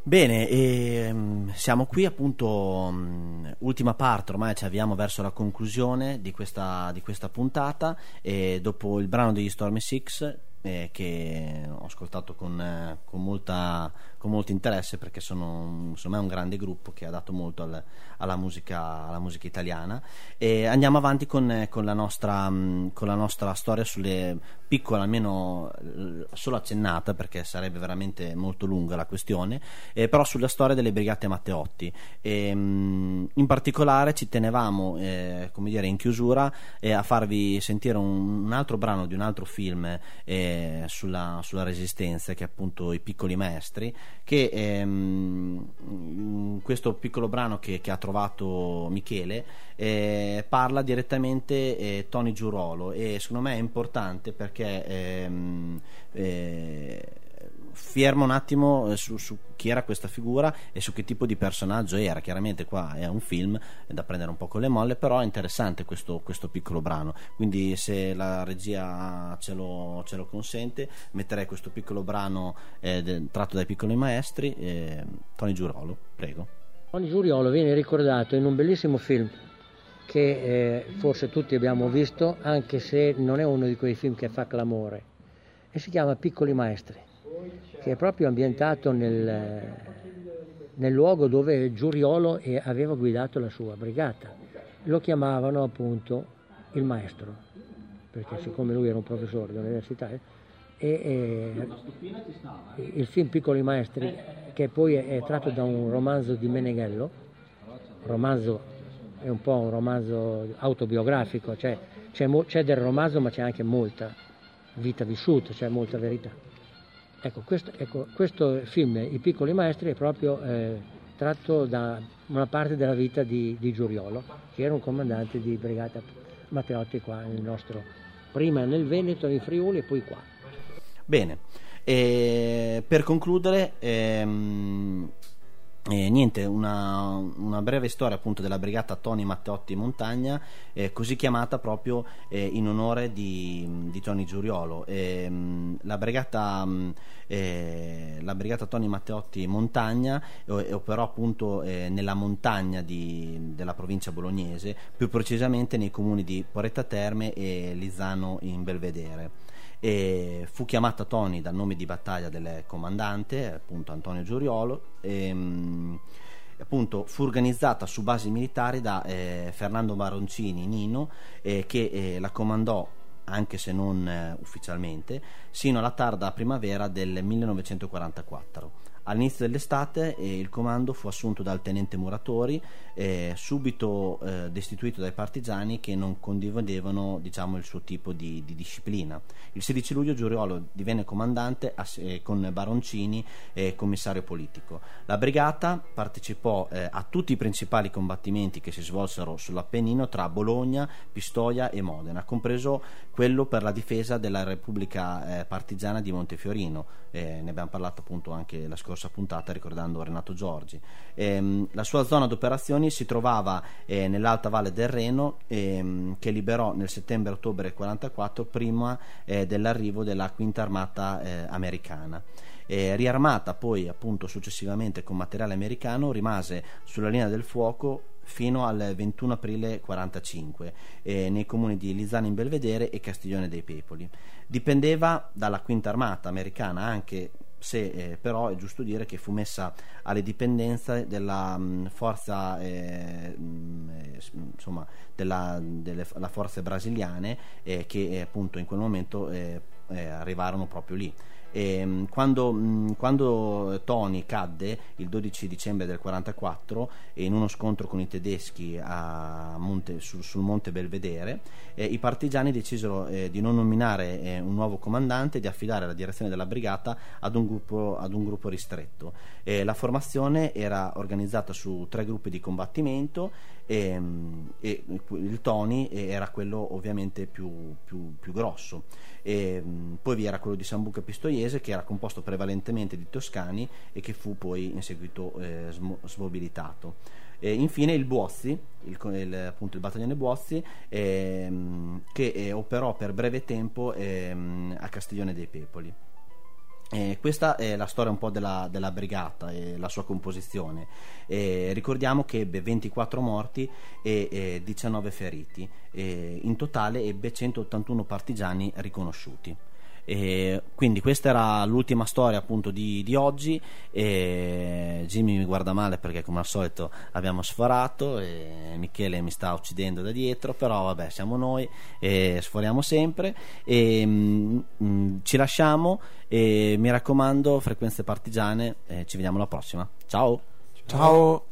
Speaker 19: Bene, ehm, siamo qui appunto, mh, ultima parte, ormai ci avviamo verso la conclusione di questa, di questa puntata e dopo il brano degli Stormy Six eh, che ho ascoltato con, eh, con, molta, con, molto interesse perché sono insomma, un grande gruppo che ha dato molto al, alla, musica, alla, musica, italiana e andiamo avanti con, con, la nostra, con la nostra storia sulle piccole, almeno solo accennata perché sarebbe veramente molto lunga la questione, eh, però sulla storia delle Brigate Matteotti. E, in particolare ci tenevamo, eh, come dire, in chiusura eh, a farvi sentire un, un, altro brano di un altro film eh, sulla, sulla, Resistenza, che è appunto I Piccoli Maestri, che ehm, questo piccolo brano che, che ha trovato Michele eh, parla direttamente eh, Tony Giurolo e secondo me è importante perché ehm, eh, ferma un attimo eh, su, su, chi era questa figura e su che tipo di personaggio era. Chiaramente qua è un film da prendere un po' con le molle, però è interessante questo, questo piccolo brano. Quindi se la regia ce lo, ce lo consente, metterei questo piccolo brano eh, tratto dai piccoli maestri. Eh, Tony Giurolo, prego.
Speaker 25: Tony Giuriolo viene ricordato in un bellissimo film che eh, forse tutti abbiamo visto, anche se non è uno di quei film che fa clamore, e si chiama Piccoli Maestri, che è proprio ambientato nel, nel luogo dove Giuriolo aveva guidato la sua brigata. Lo chiamavano appunto il maestro, perché siccome lui era un professore dell'università, e, e, il film Piccoli Maestri, che poi è, è tratto da un romanzo di Meneghello, romanzo è un po' un romanzo autobiografico, cioè c'è, c'è, del romanzo ma c'è anche molta vita vissuta, c'è molta verità. Ecco questo, ecco, questo, film, I piccoli maestri, è proprio eh, tratto da una parte della vita di, di, Giuriolo, che era un comandante di brigata Matteotti qua nel nostro, prima nel Veneto, in Friuli e poi qua.
Speaker 19: Bene, e per concludere, ehm, e niente, una, una, breve storia appunto della brigata Tony Matteotti Montagna, eh, così chiamata proprio eh, in onore di, di Tony Giuriolo. E, mh, mm, la, brigata, mm, eh, la, brigata, Tony Matteotti Montagna operò appunto eh, nella montagna di, della provincia bolognese, più precisamente nei comuni di Poretta Terme e Lizzano in Belvedere e fu chiamata Tony dal nome di battaglia del comandante, appunto Antonio Giuriolo, e, mh, appunto fu organizzata su basi militari da eh, Fernando Baroncini Nino eh, che eh, la comandò anche se non eh, ufficialmente, sino alla tarda primavera del 1944. All'inizio dell'estate eh, il comando fu assunto dal tenente Muratori, eh, subito eh, destituito dai partigiani che non condividevano diciamo, il suo tipo di, di, disciplina. Il 16 luglio Giuriolo divenne comandante ass- eh, con Baroncini e commissario politico. La brigata partecipò eh, a tutti i principali combattimenti che si svolsero sull'Appennino tra Bologna, Pistoia e Modena, compreso quello per la difesa della Repubblica eh, Partigiana di Montefiorino. ne abbiamo parlato appunto anche la scorsa puntata ricordando Renato Giorgi. Ehm, la sua zona d'operazioni si trovava eh, nell'alta valle del Reno ehm, che liberò nel settembre-ottobre 1944 prima eh, dell'arrivo della quinta armata eh, americana. Eh, riarmata poi appunto successivamente con materiale americano rimase sulla linea del fuoco fino al 21 aprile 1945 eh, nei comuni di Lizzano in Belvedere e Castiglione dei Pepoli. Dipendeva dalla quinta armata americana anche se eh, però è giusto dire che fu messa alle dipendenze della mh, mm, forza eh, mh, mm, eh, insomma della, delle forze brasiliane eh, che eh, appunto in quel momento arrivarono proprio lì e, ehm, quando, mh, quando, Tony cadde il 12 dicembre del 1944 in uno scontro con i tedeschi Monte, su, sul Monte Belvedere, eh, i partigiani decisero eh, di non nominare eh, un nuovo comandante e di affidare la direzione della brigata ad un gruppo, ad un gruppo ristretto. la formazione era organizzata su tre gruppi di combattimento e, e il Tony era quello ovviamente più, più, più grosso. E, poi vi era quello di Sambuca Pistoiese che era composto prevalentemente di toscani e che fu poi in seguito eh, smobilitato. E infine il Buozzi, il, il, appunto il battaglione Buozzi, ehm, che eh, operò per breve tempo ehm, a Castiglione dei Pepoli. Eh, questa è la storia un po' della, della brigata e la sua composizione. Eh, ricordiamo che ebbe 24 morti e eh, 19 feriti. In totale ebbe 181 partigiani riconosciuti. E quindi questa era l'ultima storia appunto di, di oggi. E Jimmy mi guarda male perché come al solito abbiamo sforato e Michele mi sta uccidendo da dietro però vabbè siamo noi e sforiamo sempre. E mm, mm, ci lasciamo e mi raccomando frequenze partigiane ci vediamo alla prossima. Ciao.
Speaker 8: Ciao.